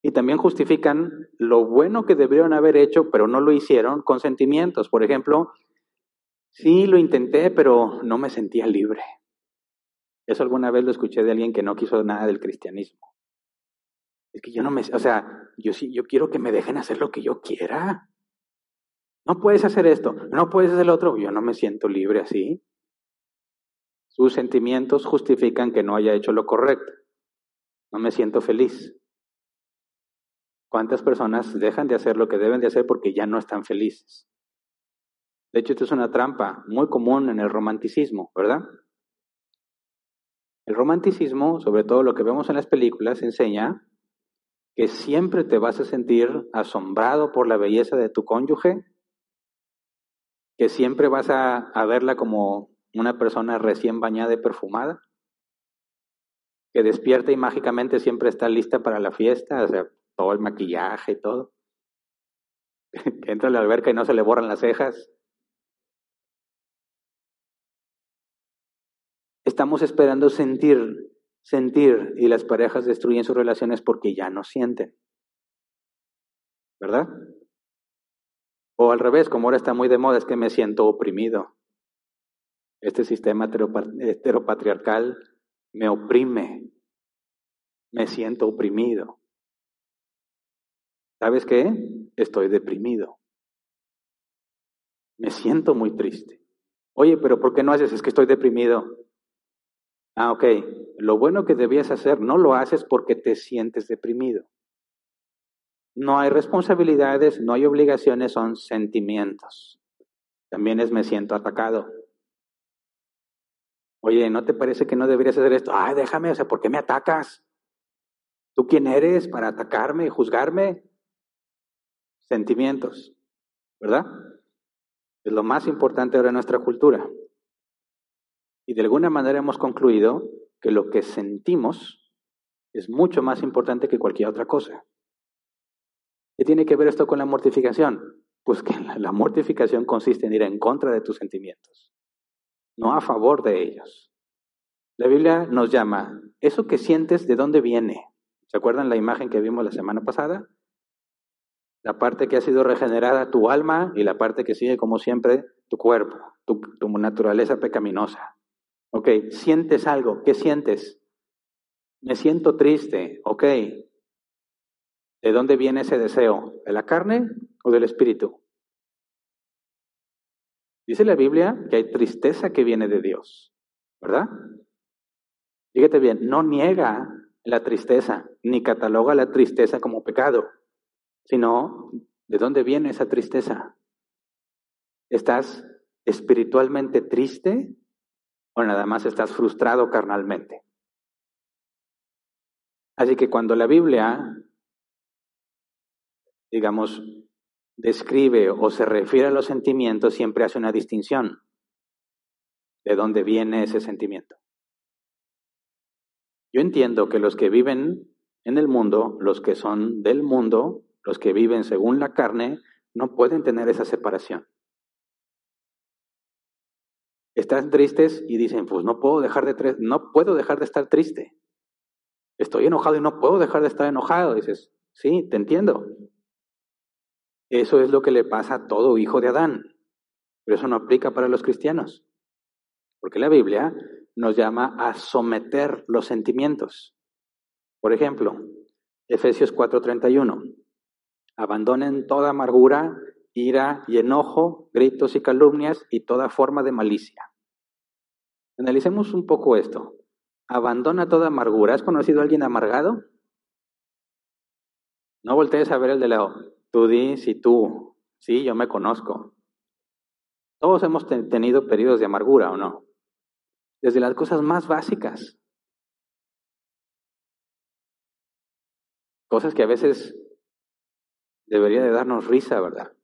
Y también justifican lo bueno que deberían haber hecho, pero no lo hicieron con sentimientos. Por ejemplo, sí lo intenté, pero no me sentía libre. Eso alguna vez lo escuché de alguien que no quiso nada del cristianismo. Es que yo no me, o sea, yo sí, yo quiero que me dejen hacer lo que yo quiera. No puedes hacer esto, no puedes hacer lo otro. Yo no me siento libre así. Sus sentimientos justifican que no haya hecho lo correcto. No me siento feliz. ¿Cuántas personas dejan de hacer lo que deben de hacer porque ya no están felices? De hecho, esto es una trampa muy común en el romanticismo, ¿verdad? El romanticismo, sobre todo lo que vemos en las películas, enseña que siempre te vas a sentir asombrado por la belleza de tu cónyuge, que siempre vas a, verla como una persona recién bañada y perfumada, que despierta y mágicamente siempre está lista para la fiesta, o sea, todo el maquillaje y todo, que entra a la alberca y no se le borran las cejas. Estamos esperando sentir sentir y las parejas destruyen sus relaciones porque ya no sienten. ¿Verdad? O al revés, como ahora está muy de moda, es que me siento oprimido. Este sistema heteropatriarcal me oprime. Me siento oprimido. ¿Sabes qué? Estoy deprimido. Me siento muy triste. Oye, pero ¿por qué no haces? Es que estoy deprimido. Ah, ok. Lo bueno que debías hacer no lo haces porque te sientes deprimido. No hay responsabilidades, no hay obligaciones, son sentimientos. También es me siento atacado. Oye, ¿no te parece que no deberías hacer esto? Ay, déjame, o sea, ¿por qué me atacas? ¿Tú quién eres para atacarme y juzgarme? Sentimientos, ¿verdad? Es lo más importante ahora en nuestra cultura. Y de alguna manera hemos concluido que lo que sentimos es mucho más importante que cualquier otra cosa. ¿Qué tiene que ver esto con la mortificación? Pues que la mortificación consiste en ir en contra de tus sentimientos, no a favor de ellos. La Biblia nos llama, eso que sientes, ¿de dónde viene? ¿Se acuerdan la imagen que vimos la semana pasada? La parte que ha sido regenerada, tu alma, y la parte que sigue, como siempre, tu cuerpo, tu, tu naturaleza pecaminosa. Ok, sientes algo. ¿Qué sientes? Me siento triste. Ok. ¿De dónde viene ese deseo? ¿De la carne o del espíritu? Dice la Biblia que hay tristeza que viene de Dios, ¿verdad? Fíjate bien, no niega la tristeza, ni cataloga la tristeza como pecado, sino ¿de dónde viene esa tristeza? ¿Estás espiritualmente triste o nada más estás frustrado carnalmente. Así que cuando la Biblia, digamos, describe o se refiere a los sentimientos, siempre hace una distinción de dónde viene ese sentimiento. Yo entiendo que los que viven en el mundo, los que son del mundo, los que viven según la carne, no pueden tener esa separación. Están tristes y dicen, pues no puedo dejar de no puedo dejar de estar triste. Estoy enojado y no puedo dejar de estar enojado. Dices, sí, te entiendo. Eso es lo que le pasa a todo hijo de Adán. Pero eso no aplica para los cristianos. Porque la Biblia nos llama a someter los sentimientos. Por ejemplo, Efesios 4:31. Abandonen toda amargura, ira y enojo, gritos y calumnias y toda forma de malicia. Analicemos un poco esto. Abandona toda amargura. ¿Has conocido a alguien amargado? No voltees a ver el de lado. Tú di si tú. Sí, yo me conozco. Todos hemos tenido periodos de amargura, ¿o no? Desde las cosas más básicas. Cosas que a veces debería de darnos risa, ¿verdad?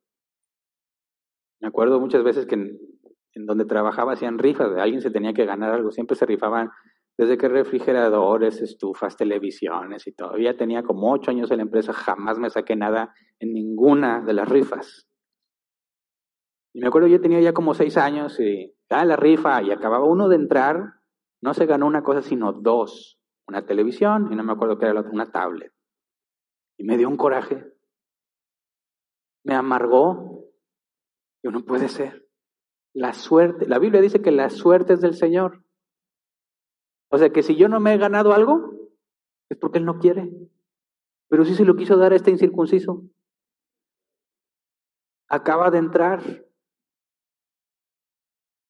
Me acuerdo muchas veces que en, donde trabajaba hacían rifas, alguien se tenía que ganar algo, siempre se rifaban desde que refrigeradores, estufas, televisiones y todavía tenía como ocho años en la empresa, jamás me saqué nada en ninguna de las rifas. Y me acuerdo yo tenía ya como seis años y ah, la rifa y acababa uno de entrar, no se ganó una cosa sino dos, una televisión y no me acuerdo qué era la otra, una tablet. Y me dio un coraje. Me amargó yo no puede ser. La suerte, la Biblia dice que la suerte es del Señor. O sea que si yo no me he ganado algo, es porque Él no quiere. Pero sí se lo quiso dar a este incircunciso. Acaba de entrar.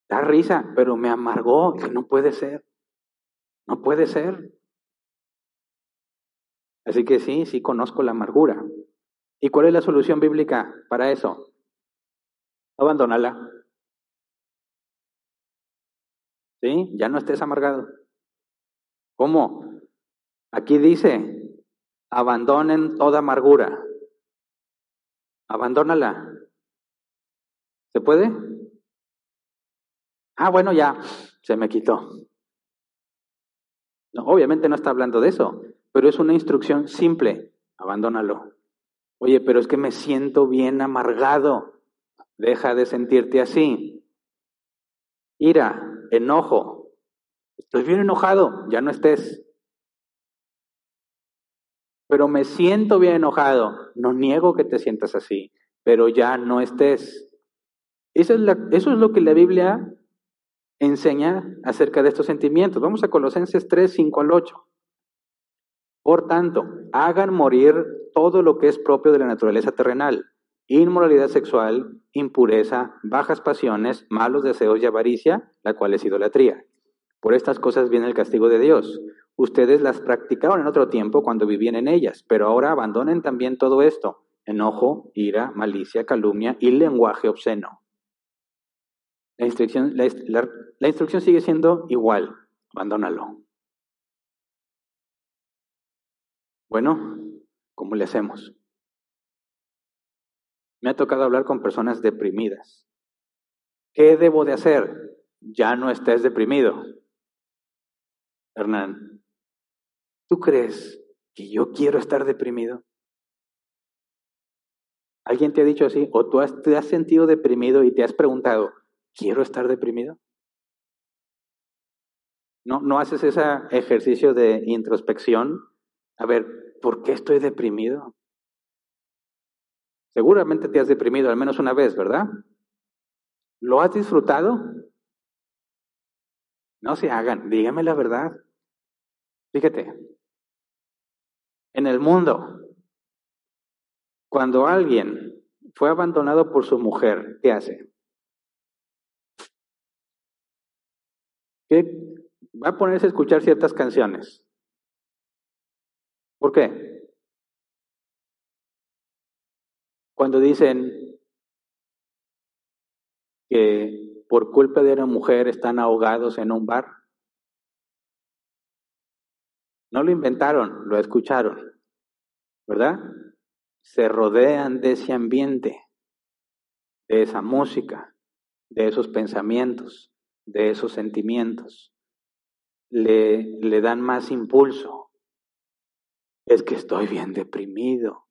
Da risa, pero me amargó. Que no puede ser. No puede ser. Así que sí, sí conozco la amargura. ¿Y cuál es la solución bíblica para eso? Abandónala. ¿Sí? Ya no estés amargado. ¿Cómo? Aquí dice, abandonen toda amargura. Abandónala. ¿Se puede? Ah, bueno, ya, se me quitó. No, obviamente no está hablando de eso, pero es una instrucción simple. Abandónalo. Oye, pero es que me siento bien amargado. Deja de sentirte así. Ira, enojo. Estoy bien enojado, ya no estés. Pero me siento bien enojado. No niego que te sientas así, pero ya no estés. Eso es, lo que la Biblia enseña acerca de estos sentimientos. Vamos a Colosenses 3, 5 al 8. Por tanto, hagan morir todo lo que es propio de la naturaleza terrenal, inmoralidad sexual, impureza, bajas pasiones, malos deseos y avaricia, la cual es idolatría. Por estas cosas viene el castigo de Dios. Ustedes las practicaron en otro tiempo cuando vivían en ellas, pero ahora abandonen también todo esto, enojo, ira, malicia, calumnia y lenguaje obsceno. La instrucción, sigue siendo igual, abandónalo. Bueno, ¿cómo le hacemos? Me ha tocado hablar con personas deprimidas. ¿Qué debo de hacer? Ya no estés deprimido. Hernán, ¿tú crees que yo quiero estar deprimido? ¿Alguien te ha dicho así? ¿O tú te has sentido deprimido y te has preguntado, ¿quiero estar deprimido? ¿No, ¿No haces ese ejercicio de introspección? A ver, ¿por qué estoy deprimido? Seguramente te has deprimido al menos una vez, ¿verdad? ¿Lo has disfrutado? No se hagan, dígame la verdad. Fíjate, en el mundo, cuando alguien fue abandonado por su mujer, ¿qué hace? ¿Qué? Va a ponerse a escuchar ciertas canciones. ¿Por qué? Cuando dicen que por culpa de una mujer están ahogados en un bar, no lo inventaron, lo escucharon, ¿verdad? Se rodean de ese ambiente, de esa música, de esos pensamientos, de esos sentimientos. Le, le dan más impulso. Es que estoy bien deprimido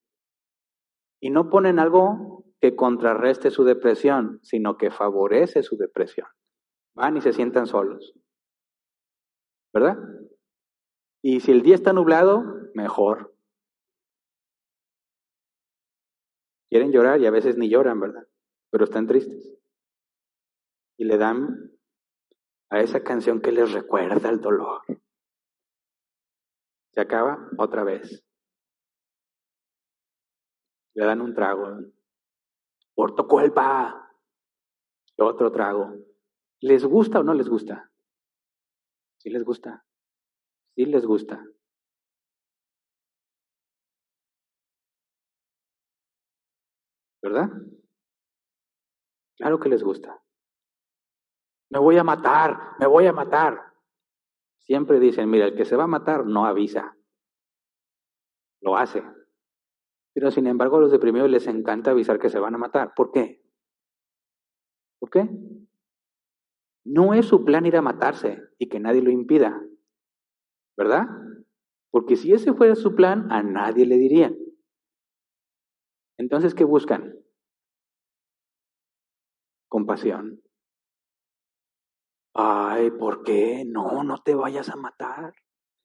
y no ponen algo que contrarreste su depresión, sino que favorece su depresión. Van y se sientan solos. ¿Verdad? Y si el día está nublado, mejor. Quieren llorar y a veces ni lloran, ¿verdad? Pero están tristes. Y le dan a esa canción que les recuerda el dolor. Se acaba otra vez le dan un trago. Por tu culpa. Otro trago. ¿Les gusta o no les gusta? Sí les gusta. Sí les gusta. ¿Verdad? Claro que les gusta. Me voy a matar, me voy a matar. Siempre dicen, mira, el que se va a matar no avisa. Lo hace. Pero sin embargo a los deprimidos les encanta avisar que se van a matar. ¿Por qué? ¿Por qué? No es su plan ir a matarse y que nadie lo impida. ¿Verdad? Porque si ese fuera su plan, a nadie le dirían. Entonces, ¿qué buscan? Compasión. Ay, ¿por qué? No, no te vayas a matar.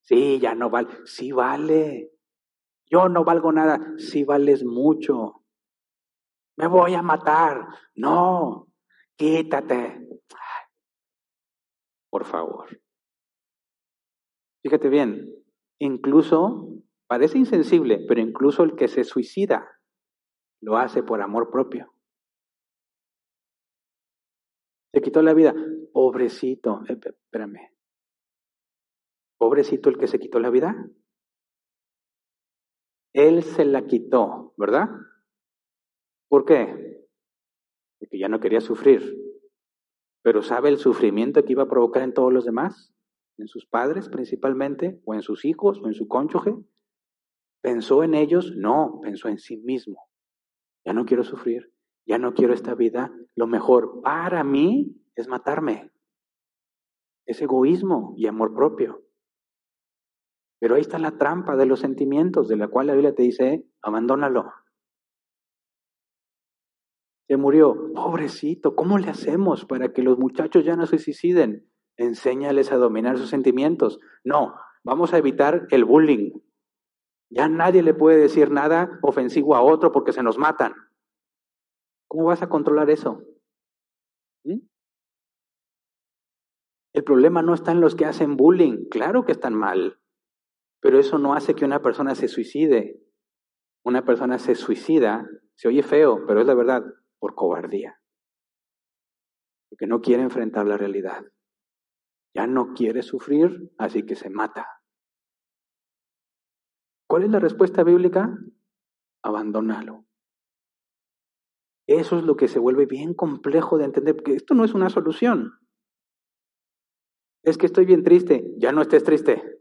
Sí, ya no vale. Sí vale. Yo no valgo nada. Si vales mucho. Me voy a matar. No, quítate. Por favor. Fíjate bien, incluso, parece insensible, pero incluso el que se suicida lo hace por amor propio. Se quitó la vida. pobrecito, eh, espérame, pobrecito el que se quitó la vida. Él se la quitó, ¿verdad? ¿Por qué? Porque ya no quería sufrir. Pero ¿sabe el sufrimiento que iba a provocar en todos los demás? ¿En sus padres principalmente? ¿O en sus hijos? ¿O en su cónyuge? ¿Pensó en ellos? No, pensó en sí mismo. Ya no quiero sufrir, ya no quiero esta vida. Lo mejor para mí es matarme. Es egoísmo y amor propio. Pero ahí está la trampa de los sentimientos, de la cual la Biblia te dice, abandónalo. Se murió, pobrecito, ¿cómo le hacemos para que los muchachos ya no se suiciden? Enséñales a dominar sus sentimientos. No, vamos a evitar el bullying. Ya nadie le puede decir nada ofensivo a otro porque se nos matan. ¿Cómo vas a controlar eso? ¿Mm? El problema no está en los que hacen bullying, claro que están mal, pero eso no hace que una persona se suicide. Una persona se suicida, se oye feo, pero es la verdad, por cobardía. Porque no quiere enfrentar la realidad. Ya no quiere sufrir, así que se mata. ¿Cuál es la respuesta bíblica? Abandónalo. Eso es lo que se vuelve bien complejo de entender, porque esto no es una solución. Es que estoy bien triste, ya no estés triste.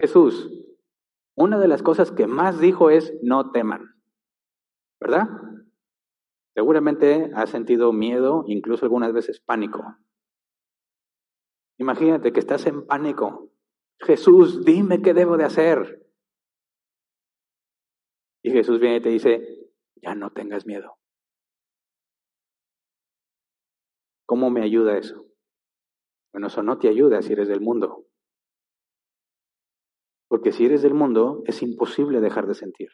Jesús, una de las cosas que más dijo es no teman, ¿verdad? Seguramente has sentido miedo, incluso algunas veces pánico. Imagínate que estás en pánico. Jesús, dime qué debo de hacer. Y Jesús viene y te dice, ya no tengas miedo. ¿Cómo me ayuda eso? Bueno, eso no te ayuda si eres del mundo. Porque si eres del mundo, es imposible dejar de sentir.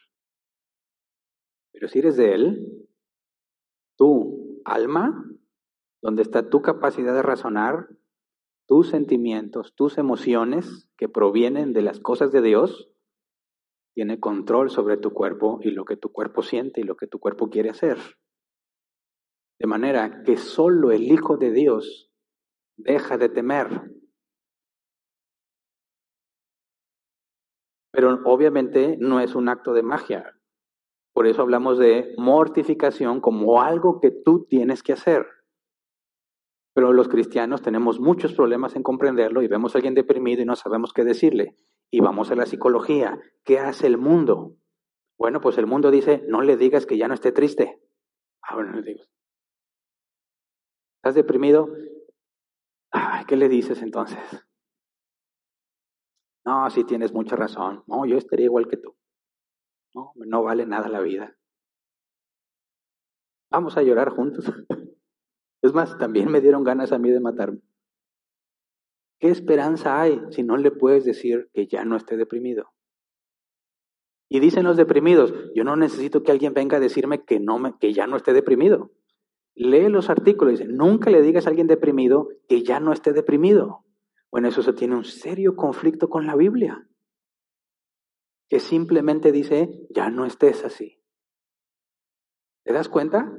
Pero si eres de Él, tu alma, donde está tu capacidad de razonar, tus sentimientos, tus emociones que provienen de las cosas de Dios, tiene control sobre tu cuerpo y lo que tu cuerpo siente y lo que tu cuerpo quiere hacer. De manera que solo el Hijo de Dios deja de temer Pero obviamente no es un acto de magia. Por eso hablamos de mortificación como algo que tú tienes que hacer. Pero los cristianos tenemos muchos problemas en comprenderlo y vemos a alguien deprimido y no sabemos qué decirle. Y vamos a la psicología. ¿Qué hace el mundo? Bueno, pues el mundo dice, no le digas que ya no esté triste. Ah, bueno, le digo. ¿Estás deprimido? ¿Qué le dices entonces? No, sí tienes mucha razón. No, yo estaría igual que tú. No, no vale nada la vida. Vamos a llorar juntos. Es más, también me dieron ganas a mí de matarme. ¿Qué esperanza hay si no le puedes decir que ya no esté deprimido? Y dicen los deprimidos, yo no necesito que alguien venga a decirme que, que ya no esté deprimido. Lee los artículos y dice, nunca le digas a alguien deprimido que ya no esté deprimido. Bueno, eso se tiene un serio conflicto con la Biblia, que simplemente dice, ya no estés así. ¿Te das cuenta?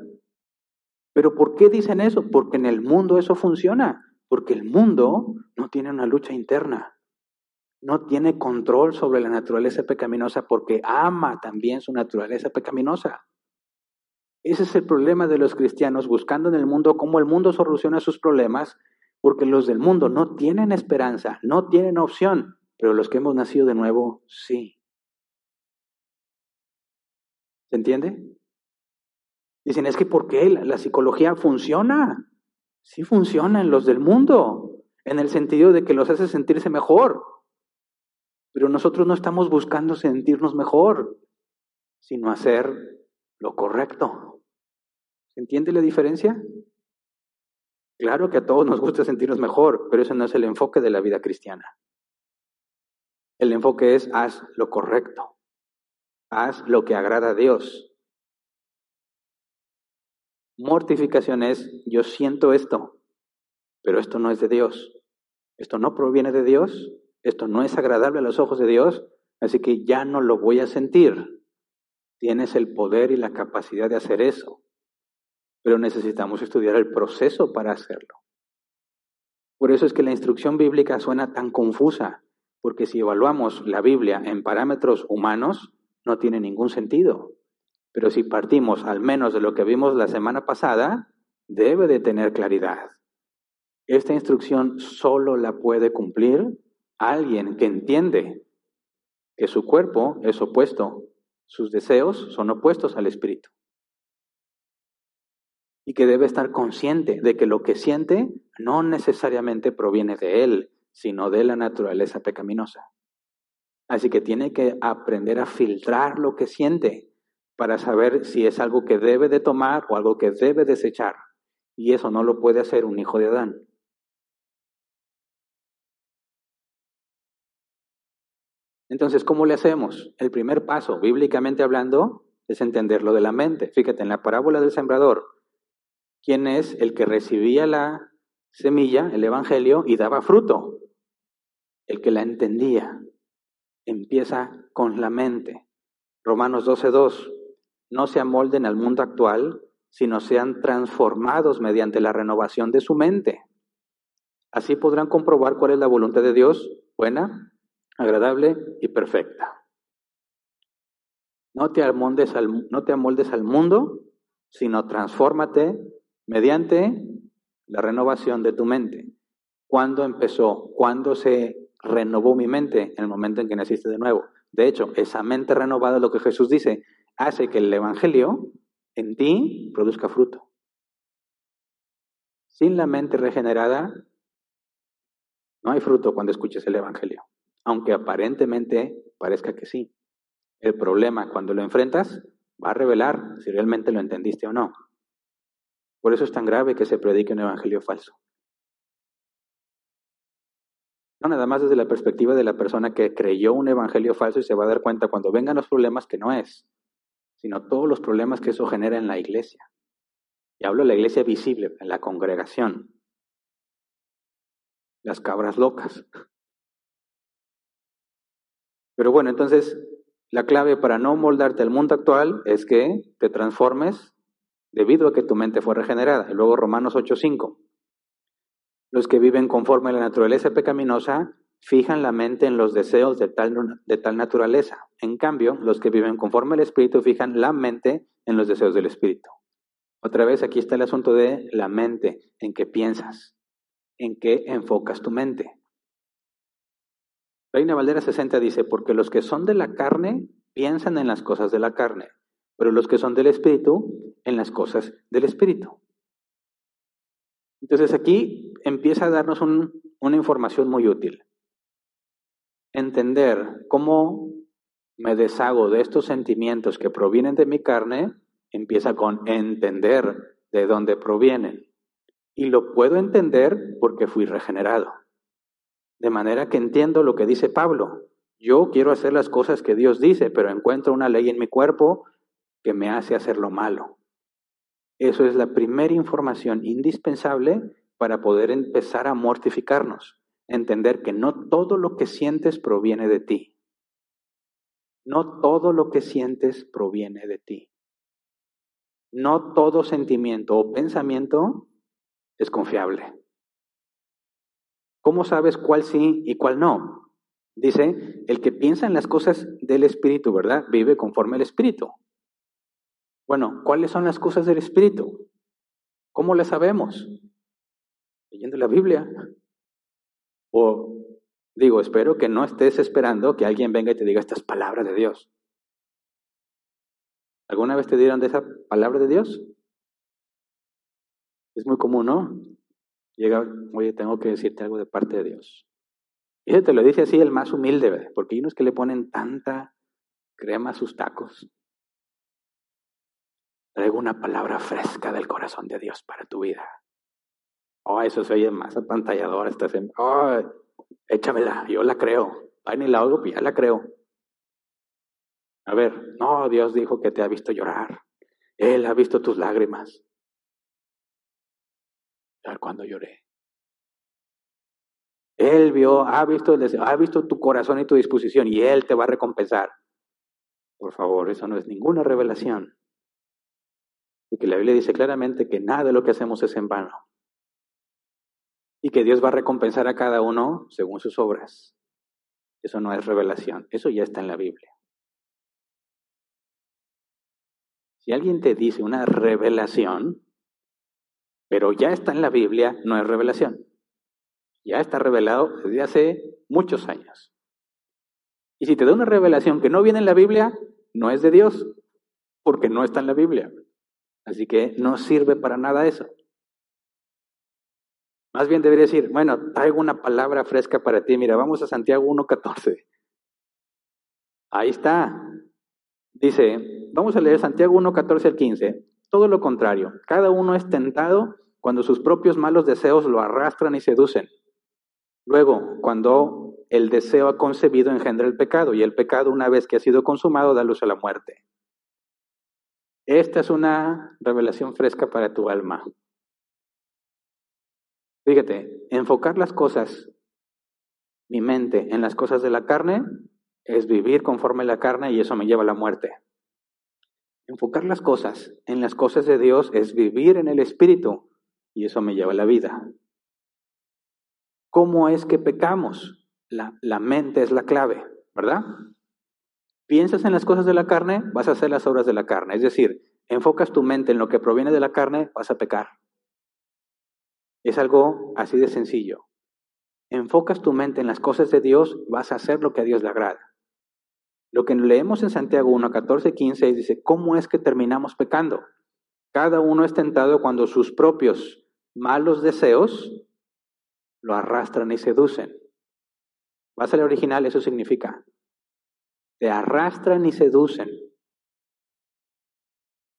Pero ¿por qué dicen eso? Porque en el mundo eso funciona, porque el mundo no tiene una lucha interna, no tiene control sobre la naturaleza pecaminosa porque ama también su naturaleza pecaminosa. Ese es el problema de los cristianos buscando en el mundo cómo el mundo soluciona sus problemas porque los del mundo no tienen esperanza, no tienen opción, pero los que hemos nacido de nuevo, sí. ¿Se entiende? Dicen, es que ¿por qué la, psicología funciona? Sí funciona en los del mundo, en el sentido de que los hace sentirse mejor. Pero nosotros no estamos buscando sentirnos mejor, sino hacer lo correcto. ¿Se entiende la diferencia? Claro que a todos nos gusta sentirnos mejor, pero ese no es el enfoque de la vida cristiana. El enfoque es haz lo correcto, haz lo que agrada a Dios. Mortificación es yo siento esto, pero esto no es de Dios. Esto no proviene de Dios, esto no es agradable a los ojos de Dios, así que ya no lo voy a sentir. Tienes el poder y la capacidad de hacer eso pero necesitamos estudiar el proceso para hacerlo. Por eso es que la instrucción bíblica suena tan confusa, porque si evaluamos la Biblia en parámetros humanos, no tiene ningún sentido. Pero si partimos al menos de lo que vimos la semana pasada, debe de tener claridad. Esta instrucción solo la puede cumplir alguien que entiende que su cuerpo es opuesto, sus deseos son opuestos al espíritu. Y que debe estar consciente de que lo que siente no necesariamente proviene de él, sino de la naturaleza pecaminosa. Así que tiene que aprender a filtrar lo que siente para saber si es algo que debe de tomar o algo que debe desechar. Y eso no lo puede hacer un hijo de Adán. Entonces, ¿cómo le hacemos? El primer paso, bíblicamente hablando, es entender lo de la mente. Fíjate, en la parábola del sembrador, ¿quién es el que recibía la semilla, el Evangelio, y daba fruto? El que la entendía. Empieza con la mente. Romanos 12.2, no se amolden al mundo actual, sino sean transformados mediante la renovación de su mente. Así podrán comprobar cuál es la voluntad de Dios, buena, agradable y perfecta. No te amoldes al, no te amoldes al mundo, sino transfórmate mediante la renovación de tu mente. ¿Cuándo empezó? ¿Cuándo se renovó mi mente? En el momento en que naciste de nuevo. De hecho, esa mente renovada, lo que Jesús dice, hace que el Evangelio en ti produzca fruto. Sin la mente regenerada, no hay fruto cuando escuches el Evangelio aunque aparentemente parezca que sí. El problema cuando lo enfrentas va a revelar si realmente lo entendiste o no. Por eso es tan grave que se predique un evangelio falso. No nada más desde la perspectiva de la persona que creyó un evangelio falso y se va a dar cuenta cuando vengan los problemas que no es, sino todos los problemas que eso genera en la iglesia. Y hablo de la iglesia visible, en la congregación. Las cabras locas. Pero bueno, entonces la clave para no moldarte al mundo actual es que te transformes debido a que tu mente fue regenerada. Luego Romanos 8:5. Los que viven conforme a la naturaleza pecaminosa fijan la mente en los deseos de tal, de tal naturaleza. En cambio, los que viven conforme al Espíritu fijan la mente en los deseos del Espíritu. Otra vez, aquí está el asunto de la mente, en qué piensas, en qué enfocas tu mente. Reina Valera 60 dice, porque los que son de la carne piensan en las cosas de la carne, pero los que son del Espíritu en las cosas del Espíritu. Entonces aquí empieza a darnos una información muy útil. Entender cómo me deshago de estos sentimientos que provienen de mi carne empieza con entender de dónde provienen. Y lo puedo entender porque fui regenerado. De manera que entiendo lo que dice Pablo. Yo quiero hacer las cosas que Dios dice, pero encuentro una ley en mi cuerpo que me hace hacer lo malo. Eso es la primera información indispensable para poder empezar a mortificarnos. Entender que no todo lo que sientes proviene de ti. No todo lo que sientes proviene de ti. No todo sentimiento o pensamiento es confiable. ¿Cómo sabes cuál sí y cuál no? Dice, el que piensa en las cosas del Espíritu, ¿verdad? Vive conforme al Espíritu. Bueno, ¿cuáles son las cosas del Espíritu? ¿Cómo las sabemos? Leyendo la Biblia. O digo, espero que no estés esperando que alguien venga y te diga estas palabras de Dios. ¿Alguna vez te dieron de esa palabra de Dios? Es muy común, ¿no? llega, oye, tengo que decirte algo de parte de Dios. Y te lo dice así el más humilde, porque hay unos que le ponen tanta crema a sus tacos. Traigo una palabra fresca del corazón de Dios para tu vida. Oh, eso se oye más apantallador. Estás en, oh, échamela, yo la creo. Ay, ni la oigo, pues ya la creo. A ver, no, Dios dijo que te ha visto llorar. Él ha visto tus lágrimas cuando lloré. Él vio, ha visto el deseo, ha visto tu corazón y tu disposición y Él te va a recompensar. Por favor, eso no es ninguna revelación. Porque la Biblia dice claramente que nada de lo que hacemos es en vano. y que Dios va a recompensar a cada uno según sus obras. Eso no es revelación, eso ya está en la Biblia. Si alguien te dice una revelación, pero ya está en la Biblia, no es revelación. Ya está revelado desde hace muchos años. Y si te da una revelación que no viene en la Biblia, no es de Dios, porque no está en la Biblia. Así que no sirve para nada eso. Más bien debería decir, bueno, traigo una palabra fresca para ti. Mira, vamos a Santiago 1.14. Ahí está. Dice, vamos a leer Santiago 1.14 al 15. Todo lo contrario, cada uno es tentado cuando sus propios malos deseos lo arrastran y seducen. Luego, cuando el deseo ha concebido engendra el pecado, y el pecado, una vez que ha sido consumado, da luz a la muerte. Esta es una revelación fresca para tu alma. Fíjate, enfocar las cosas, mi mente, en las cosas de la carne, es vivir conforme la carne y eso me lleva a la muerte. Enfocar las cosas en las cosas de Dios es vivir en el Espíritu y eso me lleva a la vida. ¿Cómo es que pecamos? La, la mente es la clave, ¿verdad? Piensas en las cosas de la carne, vas a hacer las obras de la carne. Es decir, enfocas tu mente en lo que proviene de la carne, vas a pecar. Es algo así de sencillo. Enfocas tu mente en las cosas de Dios, vas a hacer lo que a Dios le agrada. Lo que leemos en Santiago 1, 14, 15 dice, ¿cómo es que terminamos pecando? Cada uno es tentado cuando sus propios malos deseos lo arrastran y seducen. Vas al original, eso significa, te arrastran y seducen.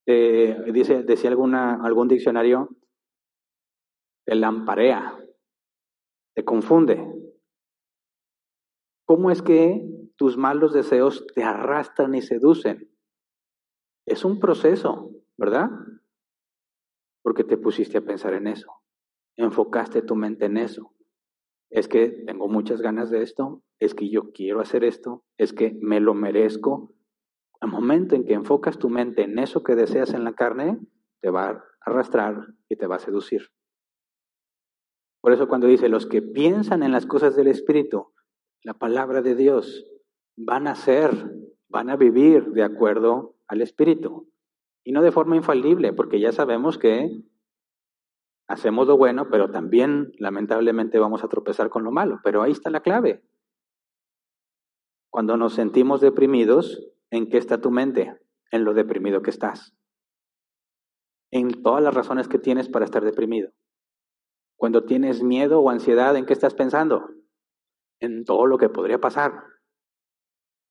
dice, decía alguna, algún diccionario, te lamparea, te confunde. ¿Cómo es que tus malos deseos te arrastran y seducen? Es un proceso, ¿verdad? Porque te pusiste a pensar en eso, enfocaste tu mente en eso. Es que tengo muchas ganas de esto, es que yo quiero hacer esto, es que me lo merezco. Al momento en que enfocas tu mente en eso que deseas en la carne, te va a arrastrar y te va a seducir. Por eso cuando dice, los que piensan en las cosas del Espíritu, la palabra de Dios, van a ser, van a vivir de acuerdo al Espíritu. Y no de forma infalible, porque ya sabemos que hacemos lo bueno, pero también lamentablemente vamos a tropezar con lo malo. Pero ahí está la clave. Cuando nos sentimos deprimidos, ¿en qué está tu mente? En lo deprimido que estás. En todas las razones que tienes para estar deprimido. Cuando tienes miedo o ansiedad, ¿en qué estás pensando? En todo lo que podría pasar.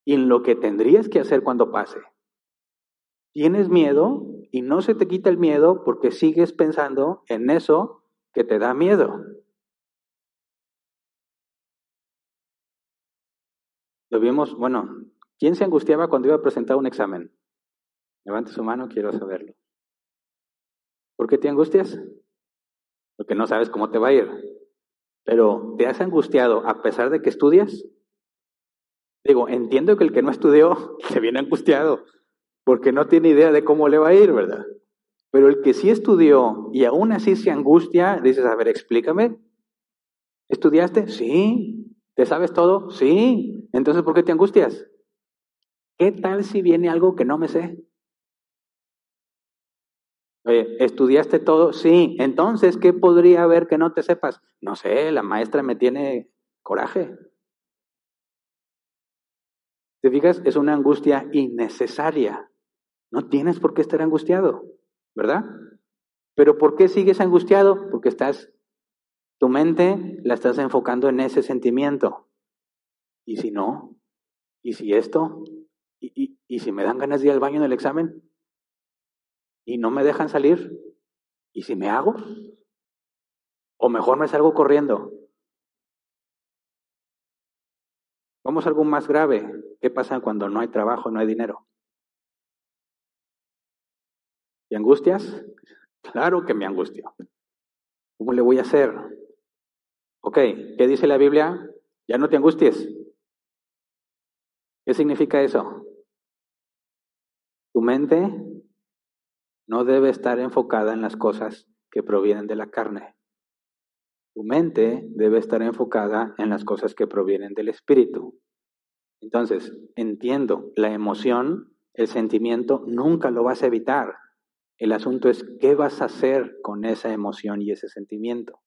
Y en lo que tendrías que hacer cuando pase. Tienes miedo y no se te quita el miedo porque sigues pensando en eso que te da miedo. Lo vimos, bueno, ¿quién se angustiaba cuando iba a presentar un examen? Levante su mano, quiero saberlo. ¿Por qué te angustias? porque no sabes cómo te va a ir. Pero ¿te has angustiado a pesar de que estudias? Digo, entiendo que el que no estudió se viene angustiado porque no tiene idea de cómo le va a ir, ¿verdad? Pero el que sí estudió y aún así se angustia, dices, a ver, explícame. ¿Estudiaste? Sí. ¿Te sabes todo? Sí. Entonces, ¿por qué te angustias? ¿Qué tal si viene algo que no me sé? ¿estudiaste todo? Sí. Entonces, ¿qué podría haber que no te sepas? No sé, la maestra me tiene coraje. ¿Te fijas? Es una angustia innecesaria. No tienes por qué estar angustiado, ¿verdad? Pero ¿por qué sigues angustiado? Porque estás, tu mente la estás enfocando en ese sentimiento. ¿Y si no? ¿Y si esto? ¿Y, y, si me dan ganas de ir al baño en el examen? y no me dejan salir. ¿Y si me hago? O mejor me salgo corriendo. Vamos a algo más grave. ¿Qué pasa cuando no hay trabajo, no hay dinero? ¿Y angustias? Claro que me angustio. ¿Cómo le voy a hacer? Ok, ¿qué dice la Biblia? Ya no te angusties. ¿Qué significa eso? Tu mente no debe estar enfocada en las cosas que provienen de la carne. Tu mente debe estar enfocada en las cosas que provienen del espíritu. Entonces, entiendo, la emoción, el sentimiento, nunca lo vas a evitar. El asunto es qué vas a hacer con esa emoción y ese sentimiento.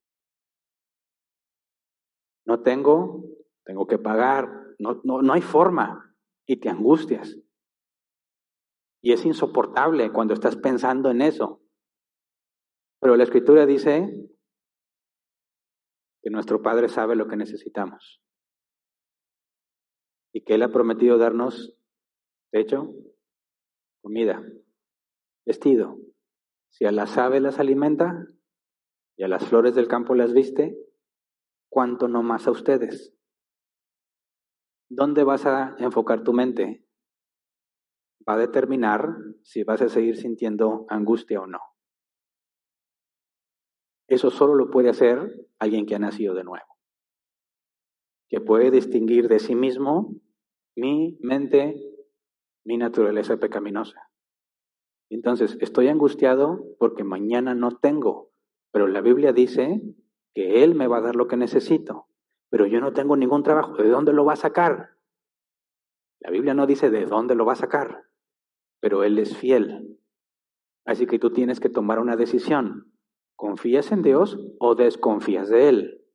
No tengo, tengo que pagar, no, no, no hay forma y te angustias. Y es insoportable cuando estás pensando en eso. Pero la escritura dice que nuestro Padre sabe lo que necesitamos y que Él ha prometido darnos techo, comida, vestido. Si a las aves las alimenta y a las flores del campo las viste, ¿cuánto no más a ustedes? ¿Dónde vas a enfocar tu mente? Va a determinar si vas a seguir sintiendo angustia o no. Eso solo lo puede hacer alguien que ha nacido de nuevo, que puede distinguir de sí mismo mi mente, mi naturaleza pecaminosa. Entonces, estoy angustiado porque mañana no tengo, pero la Biblia dice que Él me va a dar lo que necesito, pero yo no tengo ningún trabajo. ¿De dónde lo va a sacar? La Biblia no dice de dónde lo va a sacar, pero Él es fiel. Así que tú tienes que tomar una decisión. ¿Confías en Dios o desconfías de Él?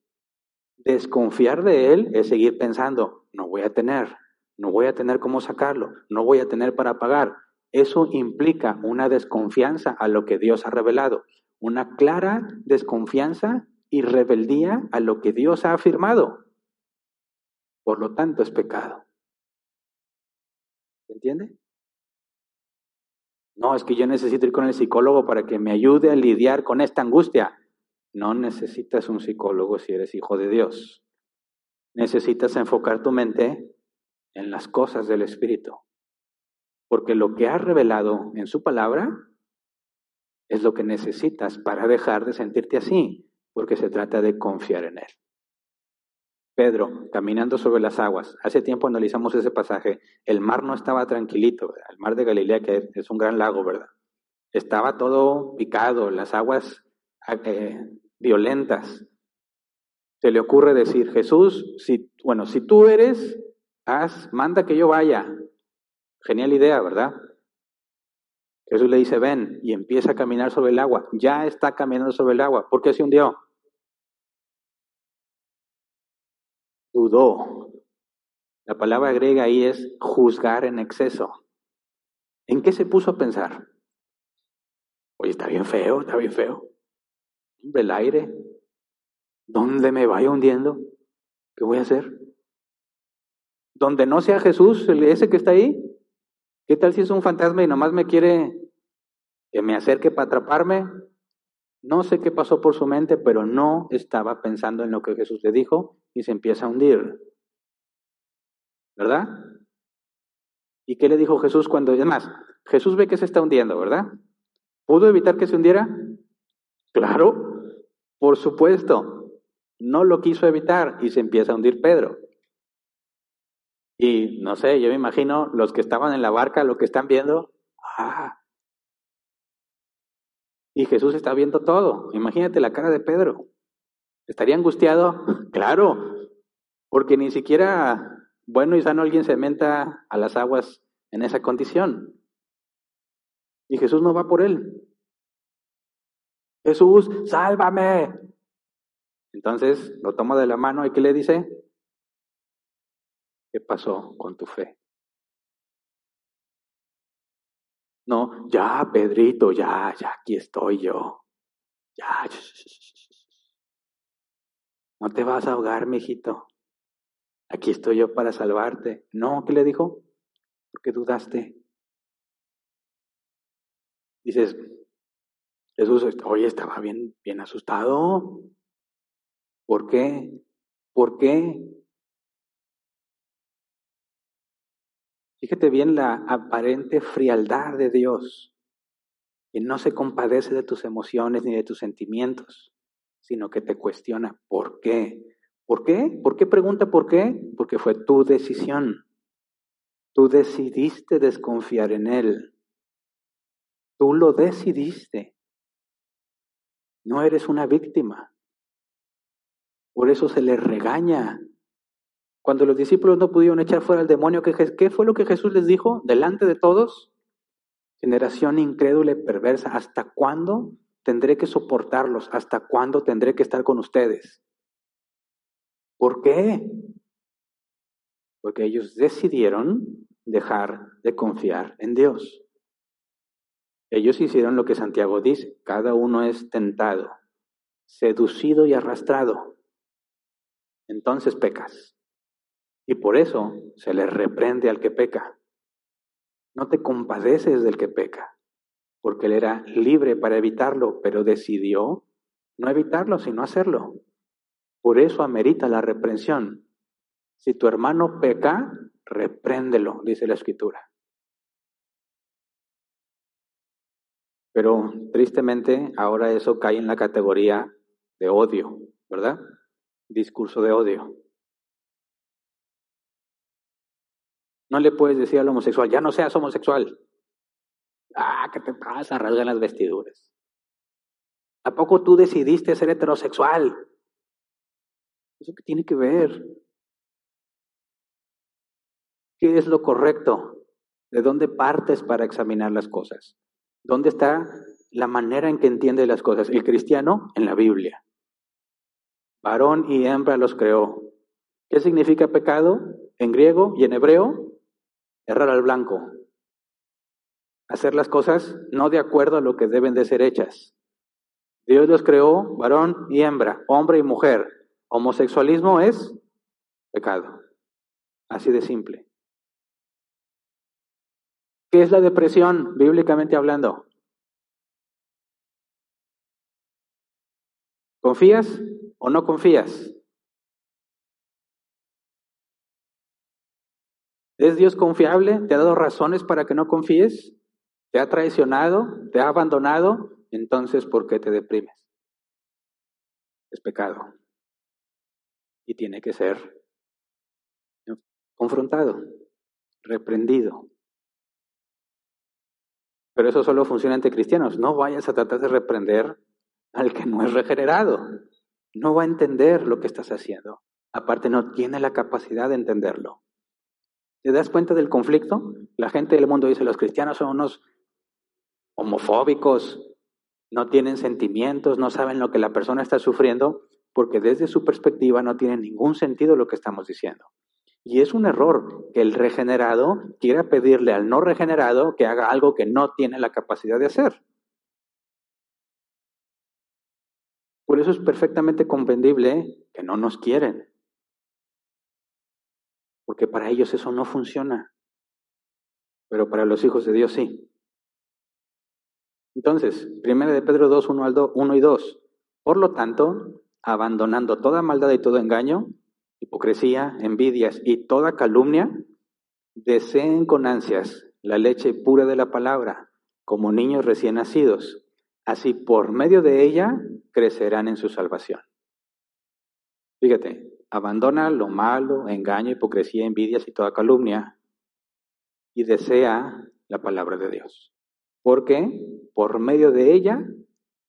Desconfiar de Él es seguir pensando, no voy a tener, no voy a tener cómo sacarlo, no voy a tener para pagar. Eso implica una desconfianza a lo que Dios ha revelado, una clara desconfianza y rebeldía a lo que Dios ha afirmado. Por lo tanto, es pecado. ¿Se entiende? No, es que yo necesito ir con el psicólogo para que me ayude a lidiar con esta angustia. No necesitas un psicólogo si eres hijo de Dios. Necesitas enfocar tu mente en las cosas del Espíritu. Porque lo que ha revelado en su palabra es lo que necesitas para dejar de sentirte así, porque se trata de confiar en Él. Pedro, caminando sobre las aguas. Hace tiempo analizamos ese pasaje. El mar no estaba tranquilito, el mar de Galilea, que es un gran lago, ¿verdad? Estaba todo picado, las aguas eh, violentas. Se le ocurre decir, Jesús, si, bueno, si tú eres, haz, manda que yo vaya. Genial idea, ¿verdad? Jesús le dice, ven, y empieza a caminar sobre el agua. Ya está caminando sobre el agua. ¿Por qué se hundió? dudó. La palabra griega ahí es juzgar en exceso. ¿En qué se puso a pensar? Oye, está bien feo, está bien feo. El aire. ¿Dónde me vaya hundiendo? ¿Qué voy a hacer? Donde no sea Jesús, ese que está ahí. ¿Qué tal si es un fantasma y nomás me quiere que me acerque para atraparme? No sé qué pasó por su mente, pero no estaba pensando en lo que Jesús le dijo y se empieza a hundir. ¿Verdad? ¿Y qué le dijo Jesús cuando... Además, Jesús ve que se está hundiendo, ¿verdad? ¿Pudo evitar que se hundiera? Claro, por supuesto. No lo quiso evitar y se empieza a hundir Pedro. Y no sé, yo me imagino los que estaban en la barca, lo que están viendo, ah, y Jesús está viendo todo. Imagínate la cara de Pedro. ¿Estaría angustiado? Claro, porque ni siquiera bueno y sano alguien se menta a las aguas en esa condición. Y Jesús no va por él. Jesús, sálvame. Entonces lo toma de la mano y ¿qué le dice? ¿Qué pasó con tu fe? No, ya, Pedrito, ya, ya, aquí estoy yo. Ya. No te vas a ahogar, mijito. Aquí estoy yo para salvarte. No, ¿qué le dijo? Porque dudaste. Dices, Jesús, oye, estaba bien, bien asustado. ¿Por qué? ¿Por qué? Fíjate bien la aparente frialdad de Dios, que no se compadece de tus emociones ni de tus sentimientos, sino que te cuestiona por qué. ¿Por qué? ¿Por qué pregunta por qué? Porque fue tu decisión. Tú decidiste desconfiar en Él. Tú lo decidiste. No eres una víctima. Por eso se les regaña. Cuando los discípulos no pudieron echar fuera al demonio, ¿qué, fue lo que Jesús les dijo delante de todos? Generación incrédula y perversa, ¿hasta cuándo tendré que soportarlos? ¿Hasta cuándo tendré que estar con ustedes? ¿Por qué? Porque ellos decidieron dejar de confiar en Dios. Ellos hicieron lo que Santiago dice, cada uno es tentado, seducido y arrastrado. Entonces pecas. Y por eso se le reprende al que peca. No te compadeces del que peca, porque él era libre para evitarlo, pero decidió no evitarlo, sino hacerlo. Por eso amerita la reprensión. Si tu hermano peca, repréndelo, dice la escritura. Pero tristemente ahora eso cae en la categoría de odio, ¿verdad? Discurso de odio. No le puedes decir al homosexual, ya no seas homosexual. Ah, ¿qué te pasa? Rasgan las vestiduras. ¿A poco tú decidiste ser heterosexual? ¿Eso qué tiene que ver? ¿Qué es lo correcto? ¿De dónde partes para examinar las cosas? ¿Dónde está la manera en que entiende las cosas? El cristiano en la Biblia. Varón y hembra los creó. ¿Qué significa pecado en griego y en hebreo? Errar al blanco, hacer las cosas no de acuerdo a lo que deben de ser hechas. Dios los creó varón y hembra, hombre y mujer. Homosexualismo es pecado. Así de simple. ¿Qué es la depresión, bíblicamente hablando? ¿Confías o no confías? ¿Es Dios confiable? ¿Te ha dado razones para que no confíes? ¿Te ha traicionado? ¿Te ha abandonado? Entonces, ¿por qué te deprimes? Es pecado. Y tiene que ser confrontado, reprendido. Pero eso solo funciona entre cristianos. No vayas a tratar de reprender al que no es regenerado. No va a entender lo que estás haciendo. Aparte, no tiene la capacidad de entenderlo. ¿Te das cuenta del conflicto? La gente del mundo dice, los cristianos son unos homofóbicos, no tienen sentimientos, no saben lo que la persona está sufriendo, porque desde su perspectiva no tiene ningún sentido lo que estamos diciendo. Y es un error que el regenerado quiera pedirle al no regenerado que haga algo que no tiene la capacidad de hacer. Por eso es perfectamente comprendible que no nos quieren porque para ellos eso no funciona, pero para los hijos de Dios sí. Entonces, 1 de Pedro 2, 1, al 1 y 2. Por lo tanto, abandonando toda maldad y todo engaño, hipocresía, envidias y toda calumnia, deseen con ansias la leche pura de la palabra, como niños recién nacidos. Así por medio de ella crecerán en su salvación. Fíjate, abandona lo malo, engaño, hipocresía, envidias y toda calumnia y desea la palabra de Dios. Porque por medio de ella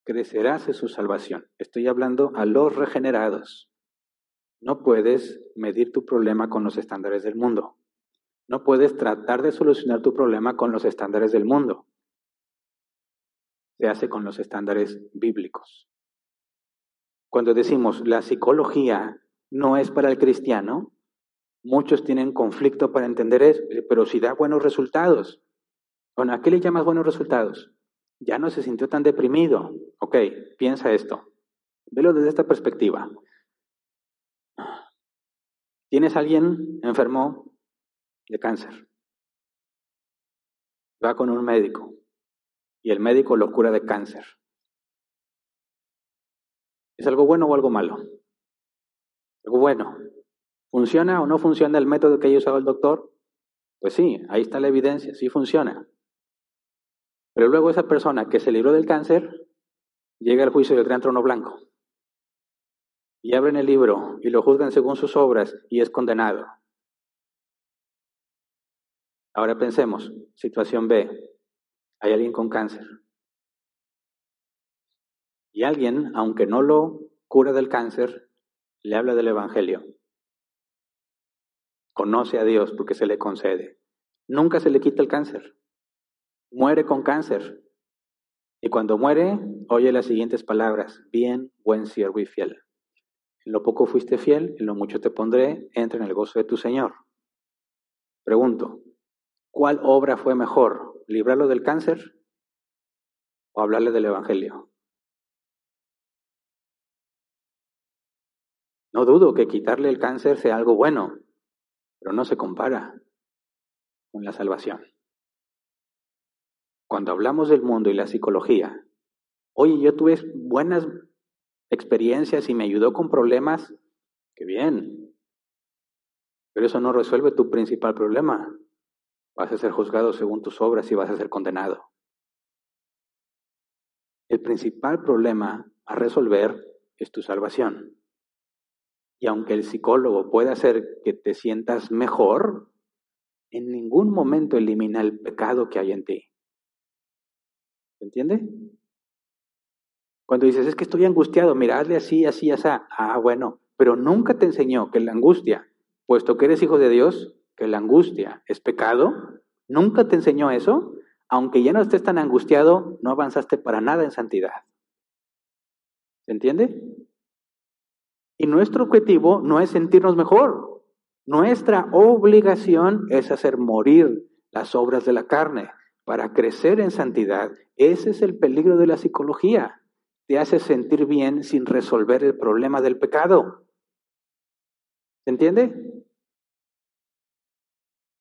crecerás en su salvación. Estoy hablando a los regenerados. No puedes medir tu problema con los estándares del mundo. No puedes tratar de solucionar tu problema con los estándares del mundo. Se hace con los estándares bíblicos. Cuando decimos la psicología no es para el cristiano, muchos tienen conflicto para entender eso, pero si da buenos resultados. Bueno, ¿a qué le llamas buenos resultados? Ya no se sintió tan deprimido. Ok, piensa esto. Velo desde esta perspectiva. Tienes a alguien enfermo de cáncer. Va con un médico y el médico lo cura de cáncer. ¿Es algo bueno o algo malo? Bueno. ¿Funciona o no funciona el método que haya usado el doctor? Pues sí, ahí está la evidencia, sí funciona. Pero luego esa persona que se libró del cáncer llega al juicio del gran trono blanco. Y abren el libro y lo juzgan según sus obras y es condenado. Ahora pensemos, situación B. Hay alguien con cáncer. Y alguien, aunque no lo cura del cáncer, le habla del Evangelio. Conoce a Dios porque se le concede. Nunca se le quita el cáncer. Muere con cáncer. Y cuando muere, oye las siguientes palabras. Bien, buen siervo y fiel. En lo poco fuiste fiel, en lo mucho te pondré, entra en el gozo de tu Señor. Pregunto, ¿cuál obra fue mejor? ¿Librarlo del cáncer o hablarle del Evangelio? No dudo que quitarle el cáncer sea algo bueno, pero no se compara con la salvación. Cuando hablamos del mundo y la psicología, oye, yo tuve buenas experiencias y me ayudó con problemas, qué bien. Pero eso no resuelve tu principal problema. Vas a ser juzgado según tus obras y vas a ser condenado. El principal problema a resolver es tu salvación. Y aunque el psicólogo pueda hacer que te sientas mejor, en ningún momento elimina el pecado que hay en ti. ¿Se entiende? Cuando dices, es que estoy angustiado, mira, hazle así, así, así. Ah, bueno, pero nunca te enseñó que la angustia, puesto que eres hijo de Dios, que la angustia es pecado, nunca te enseñó eso. Aunque ya no estés tan angustiado, no avanzaste para nada en santidad. ¿Se entiende? Y nuestro objetivo no es sentirnos mejor. Nuestra obligación es hacer morir las obras de la carne para crecer en santidad. Ese es el peligro de la psicología te hace sentir bien sin resolver el problema del pecado. ¿Se entiende?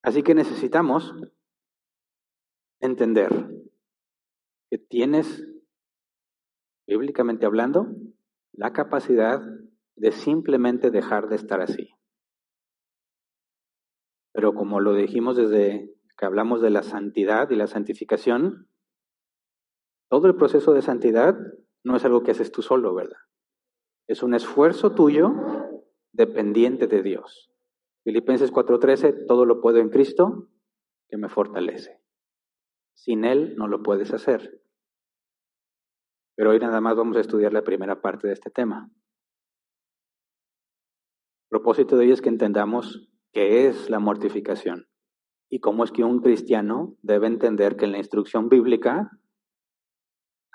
Así que necesitamos entender que tienes, bíblicamente hablando, la capacidad de simplemente dejar de estar así. Pero como lo dijimos desde que hablamos de la santidad y la santificación, todo el proceso de santidad no es algo que haces tú solo, ¿verdad? Es un esfuerzo tuyo dependiente de Dios. Filipenses 4:13, todo lo puedo en Cristo que me fortalece. Sin Él no lo puedes hacer. Pero hoy nada más vamos a estudiar la primera parte de este tema. Propósito de hoy es que entendamos qué es la mortificación y cómo es que un cristiano debe entender que en la instrucción bíblica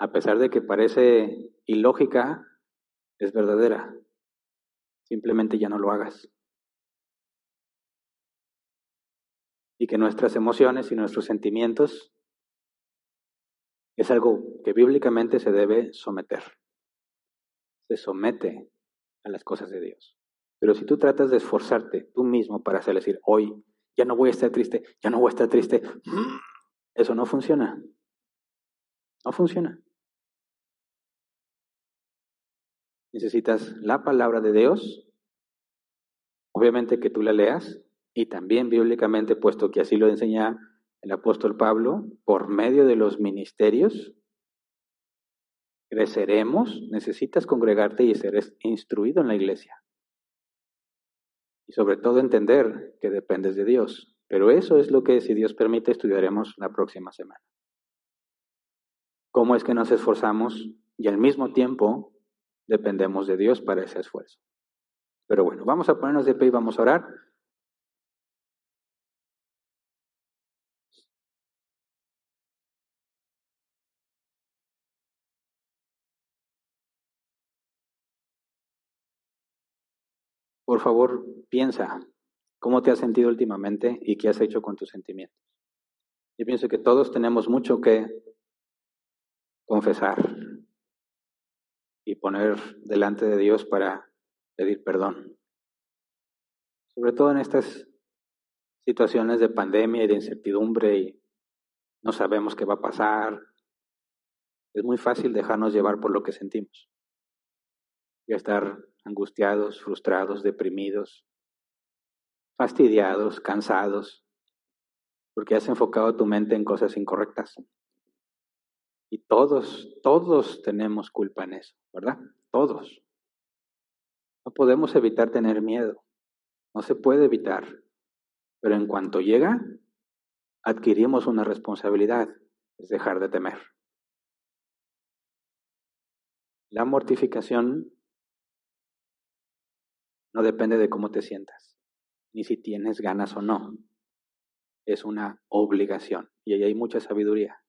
a pesar de que parece ilógica, es verdadera. Simplemente ya no lo hagas. Y que nuestras emociones y nuestros sentimientos es algo que bíblicamente se debe someter. Se somete a las cosas de Dios. Pero si tú tratas de esforzarte tú mismo para hacer decir, hoy ya no voy a estar triste, ya no voy a estar triste, eso no funciona. No funciona. necesitas la palabra de Dios, obviamente que tú la leas, y también bíblicamente, puesto que así lo enseña el apóstol Pablo, por medio de los ministerios, creceremos, necesitas congregarte y ser instruido en la iglesia. Y sobre todo entender que dependes de Dios. Pero eso es lo que, si Dios permite, estudiaremos la próxima semana. ¿Cómo es que nos esforzamos y al mismo tiempo dependemos de Dios para ese esfuerzo. Pero bueno, vamos a ponernos de pie y vamos a orar. Por favor, piensa cómo te has sentido últimamente y qué has hecho con tus sentimientos. Yo pienso que todos tenemos mucho que confesar, y poner delante de Dios para pedir perdón. Sobre todo en estas situaciones de pandemia y de incertidumbre y no sabemos qué va a pasar. Es muy fácil dejarnos llevar por lo que sentimos y estar angustiados, frustrados, deprimidos, fastidiados, cansados, porque has enfocado tu mente en cosas incorrectas. Y todos, todos tenemos culpa en eso, ¿verdad? Todos. No podemos evitar tener miedo. No se puede evitar. Pero en cuanto llega, adquirimos una responsabilidad, es dejar de temer. La mortificación no depende de cómo te sientas, ni si tienes ganas o no. Es una obligación y ahí hay mucha sabiduría.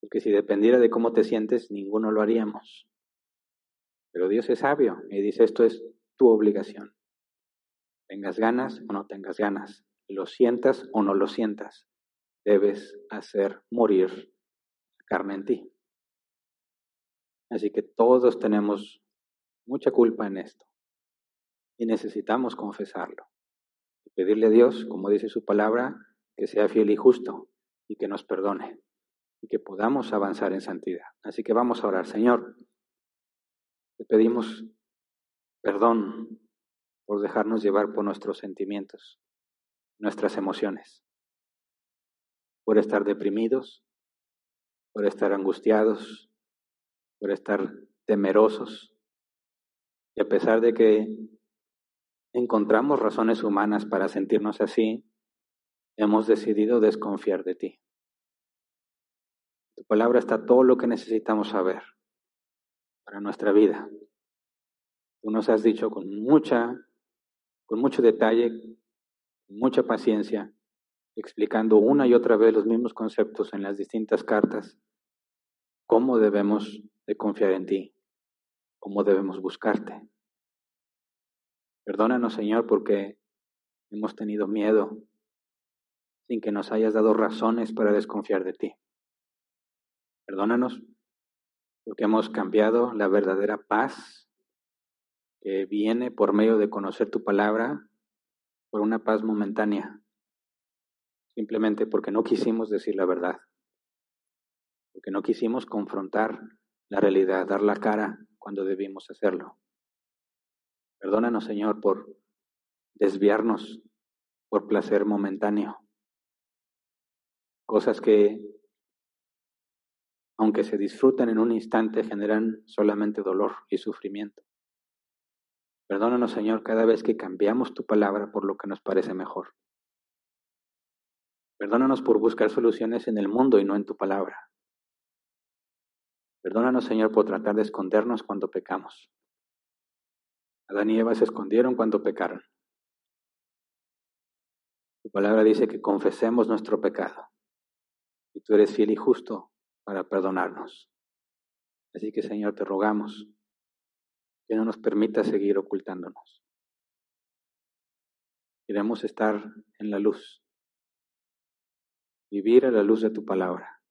Porque si dependiera de cómo te sientes, ninguno lo haríamos. Pero Dios es sabio y dice, esto es tu obligación. Tengas ganas o no tengas ganas, lo sientas o no lo sientas, debes hacer morir carne en ti. Así que todos tenemos mucha culpa en esto y necesitamos confesarlo y pedirle a Dios, como dice su palabra, que sea fiel y justo y que nos perdone y que podamos avanzar en santidad. Así que vamos a orar, Señor. Te pedimos perdón por dejarnos llevar por nuestros sentimientos, nuestras emociones, por estar deprimidos, por estar angustiados, por estar temerosos. Y a pesar de que encontramos razones humanas para sentirnos así, hemos decidido desconfiar de ti tu palabra está todo lo que necesitamos saber para nuestra vida. Tú nos has dicho con mucha, con mucho detalle, con mucha paciencia, explicando una y otra vez los mismos conceptos en las distintas cartas, cómo debemos de confiar en ti, cómo debemos buscarte. Perdónanos, Señor, porque hemos tenido miedo sin que nos hayas dado razones para desconfiar de ti. Perdónanos porque hemos cambiado la verdadera paz que viene por medio de conocer tu palabra por una paz momentánea, simplemente porque no quisimos decir la verdad, porque no quisimos confrontar la realidad, dar la cara cuando debimos hacerlo. Perdónanos, Señor, por desviarnos por placer momentáneo, cosas que aunque se disfrutan en un instante, generan solamente dolor y sufrimiento. Perdónanos, Señor, cada vez que cambiamos tu palabra por lo que nos parece mejor. Perdónanos por buscar soluciones en el mundo y no en tu palabra. Perdónanos, Señor, por tratar de escondernos cuando pecamos. Adán y Eva se escondieron cuando pecaron. Tu palabra dice que confesemos nuestro pecado. Y tú eres fiel y justo para perdonarnos. Así que Señor, te rogamos que no nos permita seguir ocultándonos. Queremos estar en la luz, vivir a la luz de tu palabra.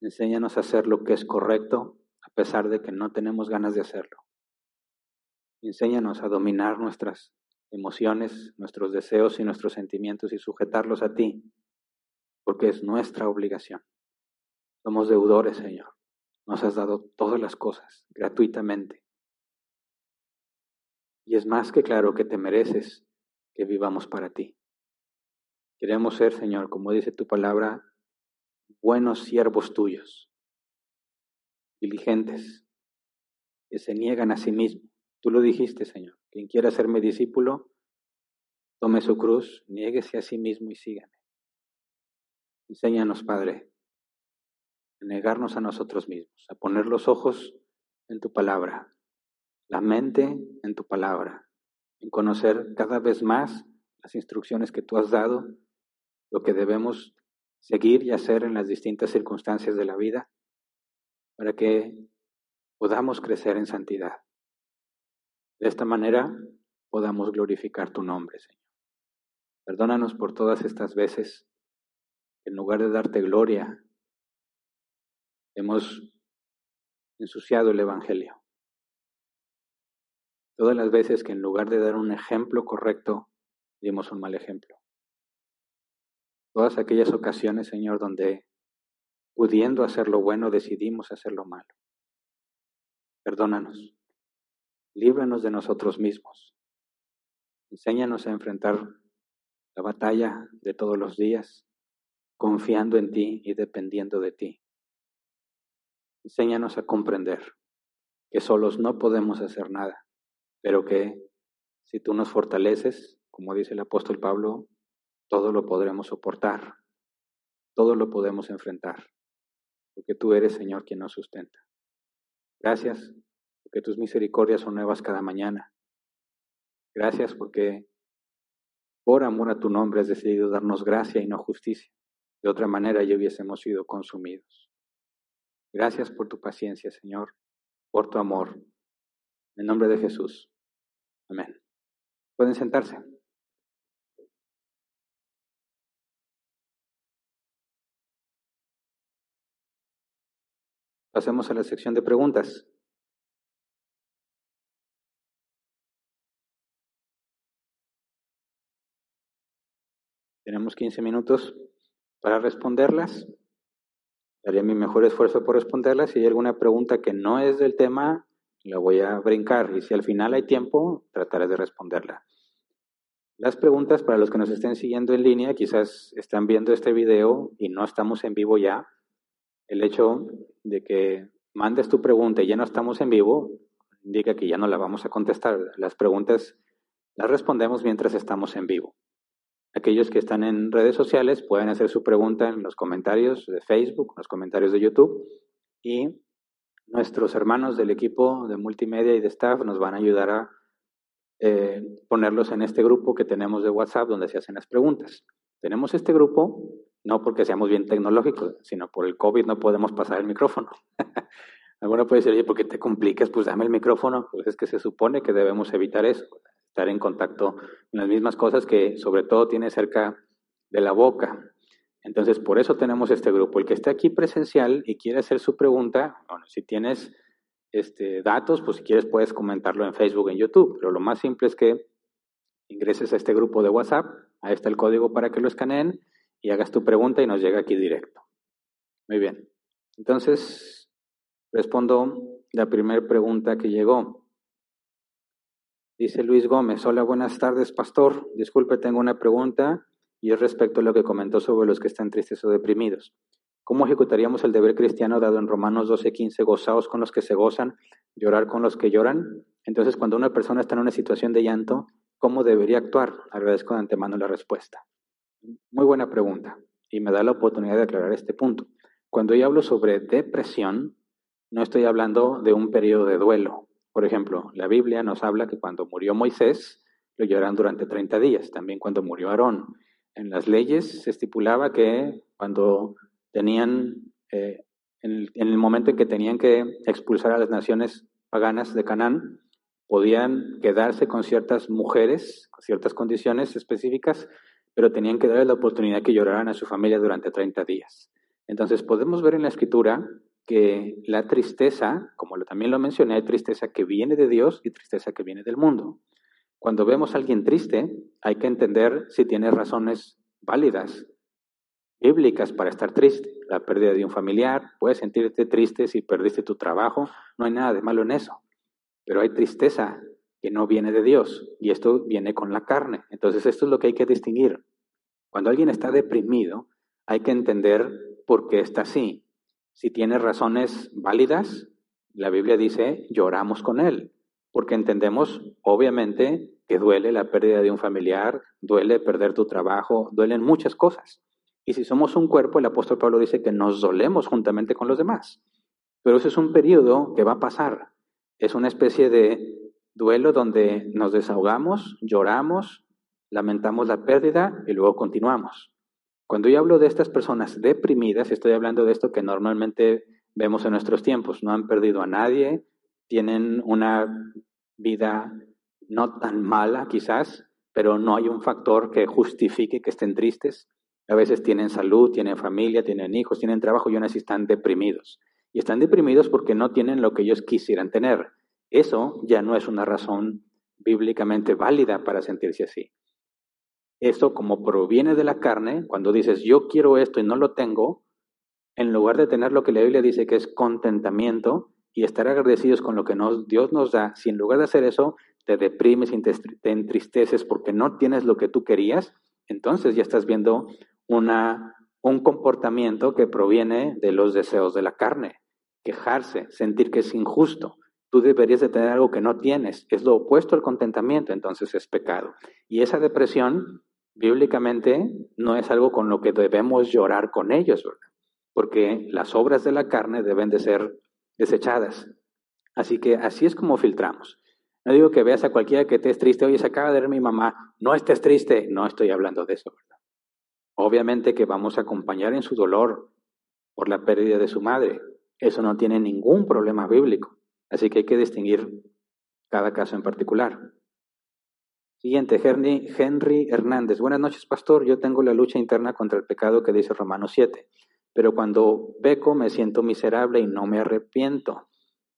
Enséñanos a hacer lo que es correcto a pesar de que no tenemos ganas de hacerlo. Enséñanos a dominar nuestras emociones, nuestros deseos y nuestros sentimientos y sujetarlos a ti, porque es nuestra obligación. Somos deudores, Señor. Nos has dado todas las cosas gratuitamente. Y es más que claro que te mereces que vivamos para ti. Queremos ser, Señor, como dice tu palabra, buenos siervos tuyos, diligentes, que se niegan a sí mismo. Tú lo dijiste, Señor. Quien quiera ser mi discípulo, tome su cruz, niéguese a sí mismo y sígame. Enséñanos, Padre, a negarnos a nosotros mismos, a poner los ojos en tu palabra, la mente en tu palabra, en conocer cada vez más las instrucciones que tú has dado, lo que debemos seguir y hacer en las distintas circunstancias de la vida, para que podamos crecer en santidad. De esta manera podamos glorificar tu nombre, Señor. Perdónanos por todas estas veces, en lugar de darte gloria, hemos ensuciado el Evangelio. Todas las veces que en lugar de dar un ejemplo correcto, dimos un mal ejemplo. Todas aquellas ocasiones, Señor, donde pudiendo hacer lo bueno decidimos hacer lo malo. Perdónanos. Líbranos de nosotros mismos. Enséñanos a enfrentar la batalla de todos los días, confiando en ti y dependiendo de ti. Enséñanos a comprender que solos no podemos hacer nada, pero que si tú nos fortaleces, como dice el apóstol Pablo, todo lo podremos soportar, todo lo podemos enfrentar, porque tú eres, Señor, quien nos sustenta. Gracias, porque tus misericordias son nuevas cada mañana. Gracias porque por amor a tu nombre has decidido darnos gracia y no justicia. De otra manera ya hubiésemos sido consumidos. Gracias por tu paciencia, Señor, por tu amor. En nombre de Jesús. Amén. Pueden sentarse. Pasemos a la sección de preguntas. Tenemos 15 minutos para responderlas. Haré mi mejor esfuerzo por responderlas. Si hay alguna pregunta que no es del tema, la voy a brincar. Y si al final hay tiempo, trataré de responderla. Las preguntas para los que nos estén siguiendo en línea, quizás están viendo este video y no estamos en vivo ya. El hecho de que mandes tu pregunta y ya no estamos en vivo indica que ya no la vamos a contestar. Las preguntas las respondemos mientras estamos en vivo. Aquellos que están en redes sociales pueden hacer su pregunta en los comentarios de Facebook, en los comentarios de YouTube y nuestros hermanos del equipo de multimedia y de staff nos van a ayudar a eh, ponerlos en este grupo que tenemos de WhatsApp donde se hacen las preguntas. Tenemos este grupo no porque seamos bien tecnológicos, sino por el COVID no podemos pasar el micrófono. Alguno puede decir, oye, ¿por qué te complicas? Pues dame el micrófono. Pues es que se supone que debemos evitar eso en contacto con las mismas cosas que sobre todo tiene cerca de la boca. Entonces, por eso tenemos este grupo. El que esté aquí presencial y quiere hacer su pregunta, bueno, si tienes este, datos, pues si quieres puedes comentarlo en Facebook, en YouTube, pero lo más simple es que ingreses a este grupo de WhatsApp, ahí está el código para que lo escaneen y hagas tu pregunta y nos llega aquí directo. Muy bien. Entonces, respondo la primera pregunta que llegó. Dice Luis Gómez, hola, buenas tardes, pastor. Disculpe, tengo una pregunta y es respecto a lo que comentó sobre los que están tristes o deprimidos. ¿Cómo ejecutaríamos el deber cristiano dado en Romanos 12:15, gozaos con los que se gozan, llorar con los que lloran? Entonces, cuando una persona está en una situación de llanto, ¿cómo debería actuar? Agradezco de antemano la respuesta. Muy buena pregunta y me da la oportunidad de aclarar este punto. Cuando yo hablo sobre depresión, no estoy hablando de un periodo de duelo, por ejemplo, la Biblia nos habla que cuando murió Moisés, lo lloraron durante 30 días, también cuando murió Aarón. En las leyes se estipulaba que cuando tenían, eh, en, el, momento en que tenían que expulsar a las naciones paganas de Canaán, podían quedarse con ciertas mujeres, con ciertas condiciones específicas, pero tenían que darles la oportunidad que lloraran a su familia durante 30 días. Entonces podemos ver en la escritura que la tristeza, como también lo mencioné, hay tristeza que viene de Dios y tristeza que viene del mundo. Cuando vemos a alguien triste, hay que entender si tiene razones válidas, bíblicas para estar triste. La pérdida de un familiar, puedes sentirte triste si perdiste tu trabajo, no hay nada de malo en eso. Pero hay tristeza que no viene de Dios y esto viene con la carne. Entonces esto es lo que hay que distinguir. Cuando alguien está deprimido, hay que entender por qué está así. Si tiene razones válidas, la Biblia dice, lloramos con él, porque entendemos, obviamente, que duele la pérdida de un familiar, duele perder tu trabajo, duelen muchas cosas. Y si somos un cuerpo, el apóstol Pablo dice que nos dolemos juntamente con los demás. Pero ese es un periodo que va a pasar. Es una especie de duelo donde nos desahogamos, lloramos, lamentamos la pérdida y luego continuamos. Cuando yo hablo de estas personas deprimidas, estoy hablando de esto que normalmente vemos en nuestros tiempos. No han perdido a nadie, tienen una vida no tan mala quizás, pero no hay un factor que justifique que estén tristes. A veces tienen salud, tienen familia, tienen hijos, tienen trabajo y aún así están deprimidos. Y están deprimidos porque no tienen lo que ellos quisieran tener. Eso ya no es una razón bíblicamente válida para sentirse así. Esto como proviene de la carne, cuando dices yo quiero esto y no lo tengo, en lugar de tener lo que la Biblia dice que es contentamiento y estar agradecidos con lo que Dios nos da, si en lugar de hacer eso te deprimes y te, entristeces porque no tienes lo que tú querías, entonces ya estás viendo una, un comportamiento que proviene de los deseos de la carne, quejarse, sentir que es injusto. Tú deberías de tener algo que no tienes. Es lo opuesto al contentamiento, entonces es pecado. Y esa depresión bíblicamente no es algo con lo que debemos llorar con ellos. Porque las obras de la carne deben de ser desechadas. Así que así es como filtramos. No digo que veas a cualquiera que estés triste, oye, se acaba de ver mi mamá, no estés triste, no estoy hablando de eso. Obviamente que vamos a acompañar en su dolor por la pérdida de su madre. Eso no tiene ningún problema bíblico. Así que hay que distinguir cada caso en particular. Siguiente, Henry, Hernández. Buenas noches, pastor. Yo tengo la lucha interna contra el pecado que dice Romanos 7. Pero cuando peco me siento miserable y no me arrepiento.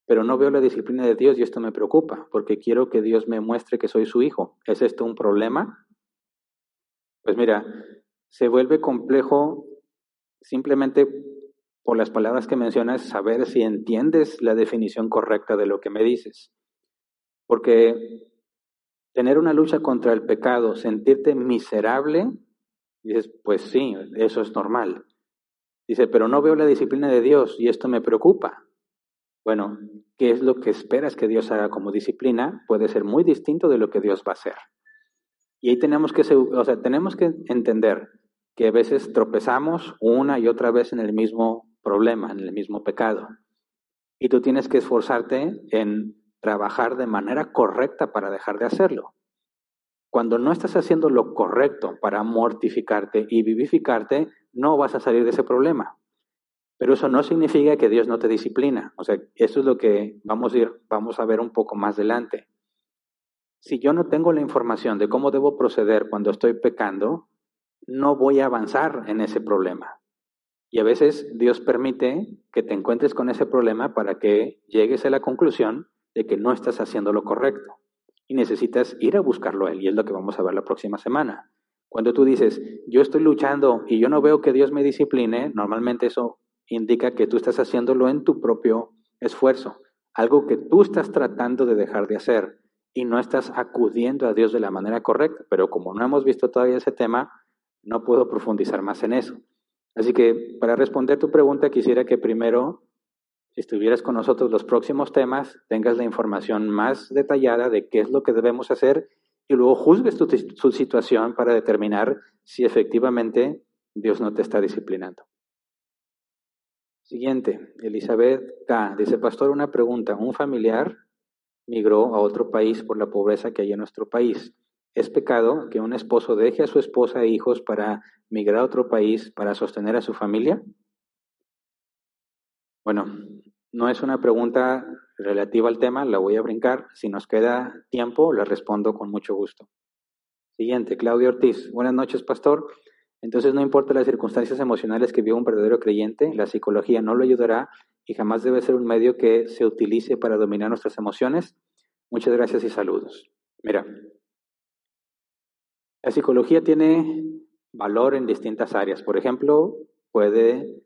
Pero no veo la disciplina de Dios y esto me preocupa, porque quiero que Dios me muestre que soy su hijo. ¿Es esto un problema? Pues mira, se vuelve complejo simplemente por las palabras que mencionas, saber si entiendes la definición correcta de lo que me dices. Porque tener una lucha contra el pecado, sentirte miserable, dices, pues sí, eso es normal. Dice, pero no veo la disciplina de Dios y esto me preocupa. Bueno, ¿qué es lo que esperas que Dios haga como disciplina? Puede ser muy distinto de lo que Dios va a hacer. Y ahí tenemos que, o sea, tenemos que entender que a veces tropezamos una y otra vez en el mismo problema, en el mismo pecado. Y tú tienes que esforzarte en trabajar de manera correcta para dejar de hacerlo. Cuando no estás haciendo lo correcto para mortificarte y vivificarte, no vas a salir de ese problema. Pero eso no significa que Dios no te disciplina. O sea, eso es lo que vamos a ir, vamos a ver un poco más adelante. Si yo no tengo la información de cómo debo proceder cuando estoy pecando, no voy a avanzar en ese problema. Y a veces Dios permite que te encuentres con ese problema para que llegues a la conclusión de que no estás haciendo lo correcto. Y necesitas ir a buscarlo a Él. Y es lo que vamos a ver la próxima semana. Cuando tú dices, yo estoy luchando y yo no veo que Dios me discipline, normalmente eso indica que tú estás haciéndolo en tu propio esfuerzo. Algo que tú estás tratando de dejar de hacer y no estás acudiendo a Dios de la manera correcta. Pero como no hemos visto todavía ese tema, no puedo profundizar más en eso. Así que para responder tu pregunta, quisiera que primero si estuvieras con nosotros los próximos temas, tengas la información más detallada de qué es lo que debemos hacer y luego juzgues tu, tu situación para determinar si efectivamente Dios no te está disciplinando. Siguiente, Elizabeth K. Dice, pastor, una pregunta. Un familiar migró a otro país por la pobreza que hay en nuestro país. ¿Es pecado que un esposo deje a su esposa e hijos para migrar a otro país para sostener a su familia? Bueno, no es una pregunta relativa al tema, la voy a brincar. Si nos queda tiempo, la respondo con mucho gusto. Siguiente, Claudio Ortiz. Buenas noches, pastor. Entonces, no importa las circunstancias emocionales que vive un verdadero creyente, la psicología no lo ayudará y jamás debe ser un medio que se utilice para dominar nuestras emociones. Muchas gracias y saludos. Mira, la psicología tiene valor en distintas áreas. Por ejemplo, puede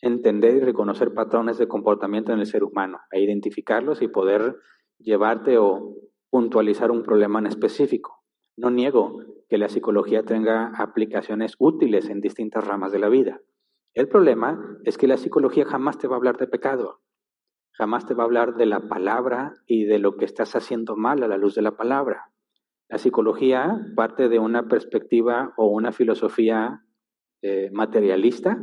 entender y reconocer patrones de comportamiento en el ser humano, e identificarlos y poder llevarte o puntualizar un problema en específico. No niego que la psicología tenga aplicaciones útiles en distintas ramas de la vida. El problema es que la psicología jamás te va a hablar de pecado, jamás te va a hablar de la palabra y de lo que estás haciendo mal a la luz de la palabra. La psicología parte de una perspectiva o una filosofía eh, materialista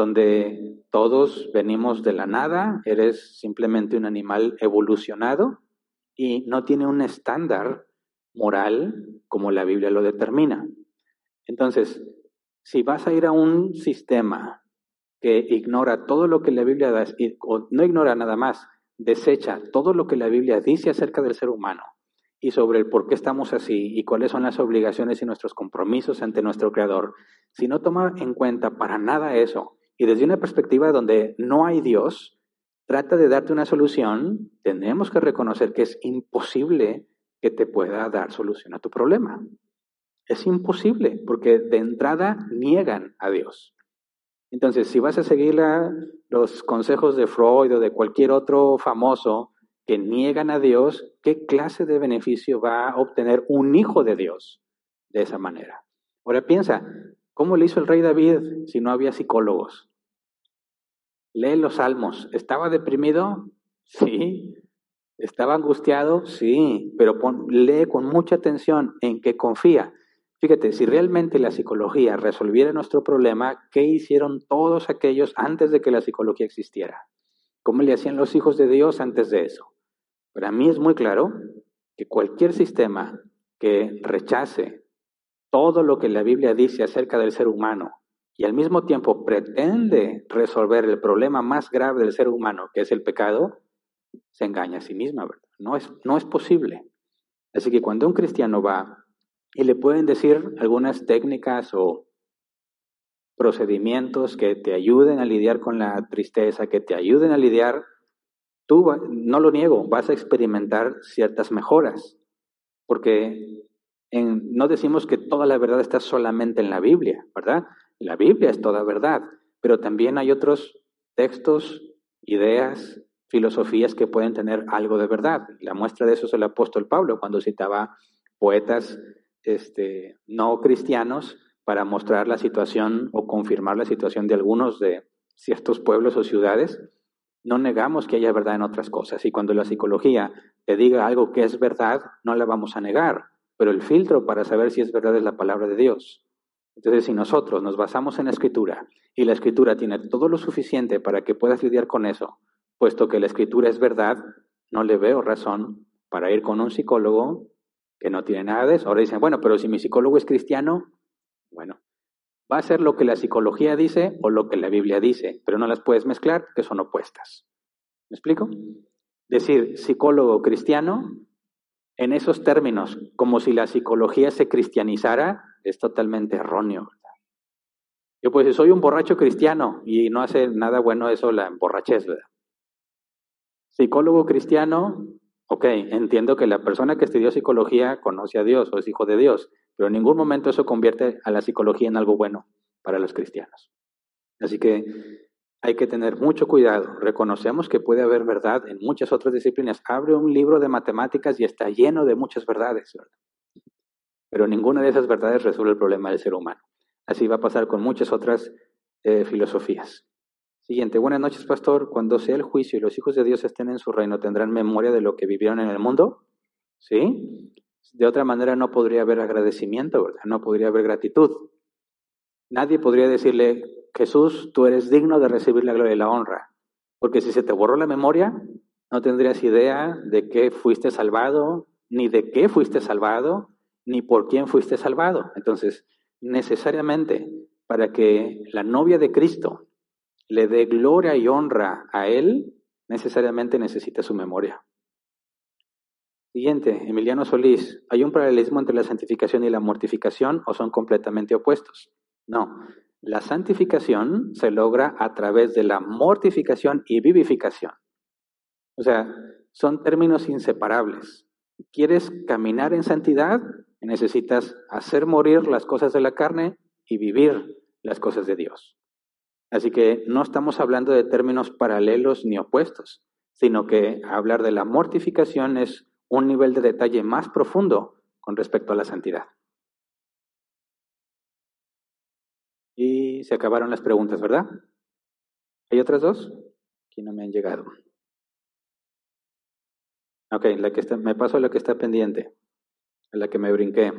donde todos venimos de la nada, eres simplemente un animal evolucionado y no tiene un estándar moral como la Biblia lo determina. Entonces, si vas a ir a un sistema que ignora todo lo que la Biblia da, o no ignora nada más, desecha todo lo que la Biblia dice acerca del ser humano y sobre el por qué estamos así y cuáles son las obligaciones y nuestros compromisos ante nuestro Creador, si no toma en cuenta para nada eso y desde una perspectiva donde no hay Dios, trata de darte una solución, tenemos que reconocer que es imposible que te pueda dar solución a tu problema. Es imposible, porque de entrada niegan a Dios. Entonces, si vas a seguir los consejos de Freud o de cualquier otro famoso que niegan a Dios, ¿qué clase de beneficio va a obtener un hijo de Dios de esa manera? Ahora piensa, ¿cómo le hizo el rey David si no había psicólogos? Lee los salmos. ¿Estaba deprimido? Sí. ¿Estaba angustiado? Sí. Pero lee con mucha atención en que confía. Fíjate, si realmente la psicología resolviera nuestro problema, ¿qué hicieron todos aquellos antes de que la psicología existiera? ¿Cómo le hacían los hijos de Dios antes de eso? Para mí es muy claro que cualquier sistema que rechace todo lo que la Biblia dice acerca del ser humano y al mismo tiempo pretende resolver el problema más grave del ser humano, que es el pecado, se engaña a sí misma, ¿verdad? No es, no es posible. Así que cuando un cristiano va y le pueden decir algunas técnicas o procedimientos que te ayuden a lidiar con la tristeza, que te ayuden a lidiar, tú, no lo niego, vas a experimentar ciertas mejoras, porque no decimos que toda la verdad está solamente en la Biblia, ¿verdad? La Biblia es toda verdad, pero también hay otros textos, ideas, filosofías que pueden tener algo de verdad. La muestra de eso es el apóstol Pablo cuando citaba poetas este, no cristianos para mostrar la situación o confirmar la situación de algunos de ciertos pueblos o ciudades. No negamos que haya verdad en otras cosas y cuando la psicología te diga algo que es verdad, no la vamos a negar, pero el filtro para saber si es verdad es la palabra de Dios. Entonces, si nosotros nos basamos en la escritura y la escritura tiene todo lo suficiente para que puedas lidiar con eso, puesto que la escritura es verdad, no le veo razón para ir con un psicólogo que no tiene nada de eso. Ahora dicen, bueno, pero si mi psicólogo es cristiano, bueno, va a ser lo que la psicología dice o lo que la Biblia dice, pero no las puedes mezclar, que son opuestas. ¿Me explico? Decir psicólogo cristiano en esos términos, como si la psicología se cristianizara, es totalmente erróneo. Yo pues soy un borracho cristiano y no hace nada bueno eso la emborrachez, ¿verdad? Psicólogo cristiano, ok, entiendo que la persona que estudió psicología conoce a Dios o es hijo de Dios, pero en ningún momento eso convierte a la psicología en algo bueno para los cristianos. Así que hay que tener mucho cuidado. Reconocemos que puede haber verdad en muchas otras disciplinas. Abre un libro de matemáticas y está lleno de muchas verdades, pero ninguna de esas verdades resuelve el problema del ser humano. Así va a pasar con muchas otras eh, filosofías. Siguiente, buenas noches, pastor. Cuando sea el juicio y los hijos de Dios estén en su reino, ¿tendrán memoria de lo que vivieron en el mundo? ¿Sí? De otra manera no podría haber agradecimiento, ¿verdad? No podría haber gratitud. Nadie podría decirle, Jesús, tú eres digno de recibir la gloria y la honra. Porque si se te borró la memoria, no tendrías idea de qué fuiste salvado, ni de qué fuiste salvado, ni por quién fuiste salvado. Entonces, necesariamente, para que la novia de Cristo le dé gloria y honra a Él, necesariamente necesita su memoria. Siguiente, Emiliano Solís, ¿hay un paralelismo entre la santificación y la mortificación o son completamente opuestos? No, la santificación se logra a través de la mortificación y vivificación. O sea, son términos inseparables. ¿Quieres caminar en santidad? Necesitas hacer morir las cosas de la carne y vivir las cosas de Dios. Así que no estamos hablando de términos paralelos ni opuestos, sino que hablar de la mortificación es un nivel de detalle más profundo con respecto a la santidad. Y se acabaron las preguntas, ¿verdad? ¿Hay otras dos? Aquí no me han llegado. Ok, me paso a la que está pendiente, a la que me brinqué.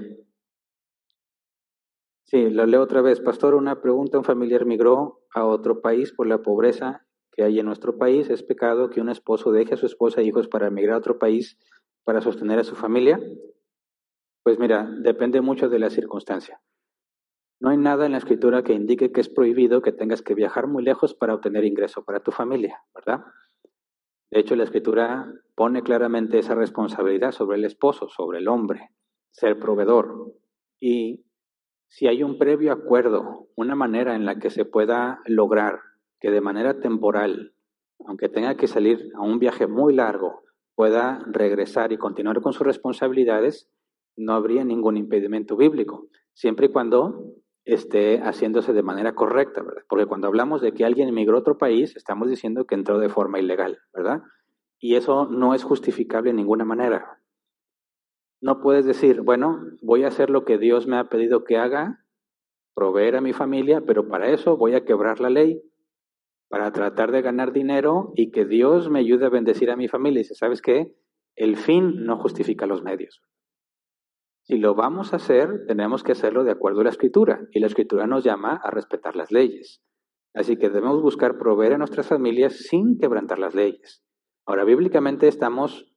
Sí, lo leo otra vez. Pastor, una pregunta. Un familiar migró a otro país por la pobreza que hay en nuestro país. ¿Es pecado que un esposo deje a su esposa e hijos para emigrar a otro país para sostener a su familia? Pues mira, depende mucho de la circunstancia. No hay nada en la escritura que indique que es prohibido que tengas que viajar muy lejos para obtener ingreso para tu familia, ¿verdad? De hecho, la escritura pone claramente esa responsabilidad sobre el esposo, sobre el hombre, ser proveedor. Y si hay un previo acuerdo, una manera en la que se pueda lograr que de manera temporal, aunque tenga que salir a un viaje muy largo, pueda regresar y continuar con sus responsabilidades, no habría ningún impedimento bíblico, siempre y cuando esté haciéndose de manera correcta, ¿verdad? Porque cuando hablamos de que alguien emigró a otro país, estamos diciendo que entró de forma ilegal, ¿verdad? Y eso no es justificable en ninguna manera. No puedes decir, bueno, voy a hacer lo que Dios me ha pedido que haga, proveer a mi familia, pero para eso voy a quebrar la ley, para tratar de ganar dinero y que Dios me ayude a bendecir a mi familia. Y dice, ¿sabes qué? El fin no justifica los medios. Si lo vamos a hacer, tenemos que hacerlo de acuerdo a la escritura, y la escritura nos llama a respetar las leyes. Así que debemos buscar proveer a nuestras familias sin quebrantar las leyes. Ahora, bíblicamente estamos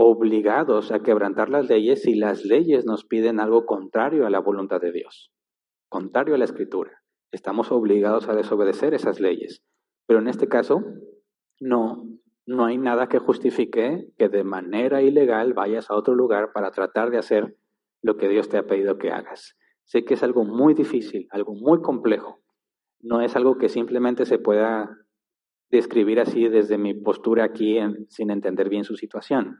obligados a quebrantar las leyes si las leyes nos piden algo contrario a la voluntad de Dios, contrario a la escritura. Estamos obligados a desobedecer esas leyes. Pero en este caso, no, no hay nada que justifique que de manera ilegal vayas a otro lugar para tratar de hacer lo que Dios te ha pedido que hagas. Sé que es algo muy difícil, algo muy complejo. No es algo que simplemente se pueda describir así desde mi postura aquí sin entender bien su situación.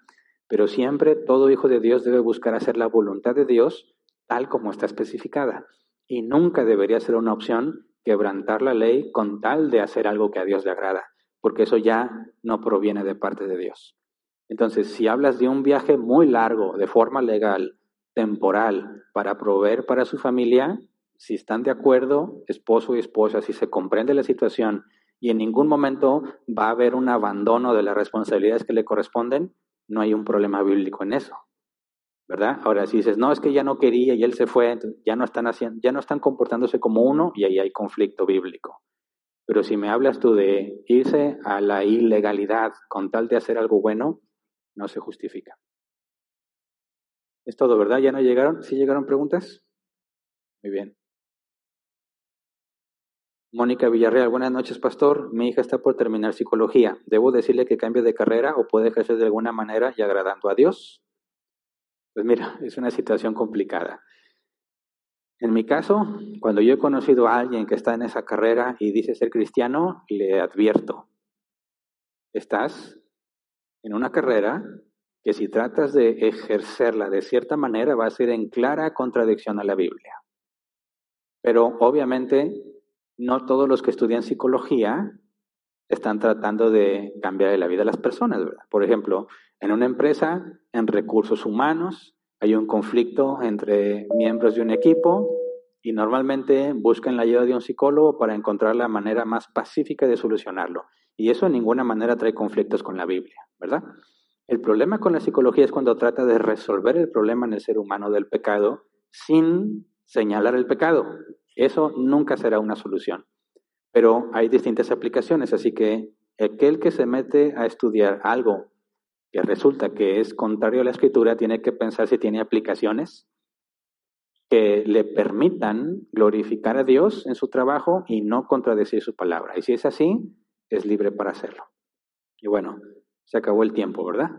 Pero siempre todo hijo de Dios debe buscar hacer la voluntad de Dios tal como está especificada. Y nunca debería ser una opción quebrantar la ley con tal de hacer algo que a Dios le agrada porque eso ya no proviene de parte de Dios. Entonces, si hablas de un viaje muy largo, de forma legal, temporal, para proveer para su familia, si están de acuerdo, esposo y esposa, si se comprende la situación y en ningún momento va a haber un abandono de las responsabilidades que le corresponden, no hay un problema bíblico en eso. ¿Verdad? Ahora, si dices, no, es que ya no quería y él se fue, ya no están haciendo, ya no están comportándose como uno y ahí hay conflicto bíblico. Pero si me hablas tú de irse a la ilegalidad con tal de hacer algo bueno, no se justifica. Es todo, ¿verdad? ¿Ya no llegaron? ¿Sí llegaron preguntas? Muy bien. Mónica Villarreal, buenas noches, pastor. Mi hija está por terminar psicología. ¿Debo decirle que cambie de carrera o puede ejercer de alguna manera y agradando a Dios? Pues mira, es una situación complicada. En mi caso, cuando yo he conocido a alguien que está en esa carrera y dice ser cristiano, le advierto, estás en una carrera que si tratas de ejercerla de cierta manera va a ser en clara contradicción a la Biblia. Pero obviamente no todos los que estudian psicología están tratando de cambiar la vida de las personas, ¿verdad? Por ejemplo, en una empresa, en recursos humanos, hay un conflicto entre miembros de un equipo y normalmente buscan la ayuda de un psicólogo para encontrar la manera más pacífica de solucionarlo. Y eso en ninguna manera trae conflictos con la Biblia, ¿verdad? El problema con la psicología es cuando trata de resolver el problema en el ser humano del pecado sin señalar el pecado. Eso nunca será una solución. Pero hay distintas aplicaciones, así que aquel que se mete a estudiar algo que resulta que es contrario a la escritura, tiene que pensar si tiene aplicaciones que le permitan glorificar a Dios en su trabajo y no contradecir su palabra. Y si es así, es libre para hacerlo. Y bueno, se acabó el tiempo, ¿verdad?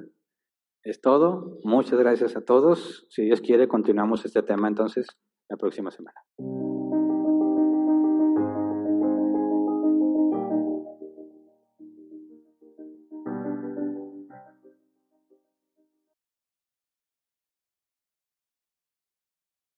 Es todo. Muchas gracias a todos. Si Dios quiere, continuamos este tema entonces la próxima semana.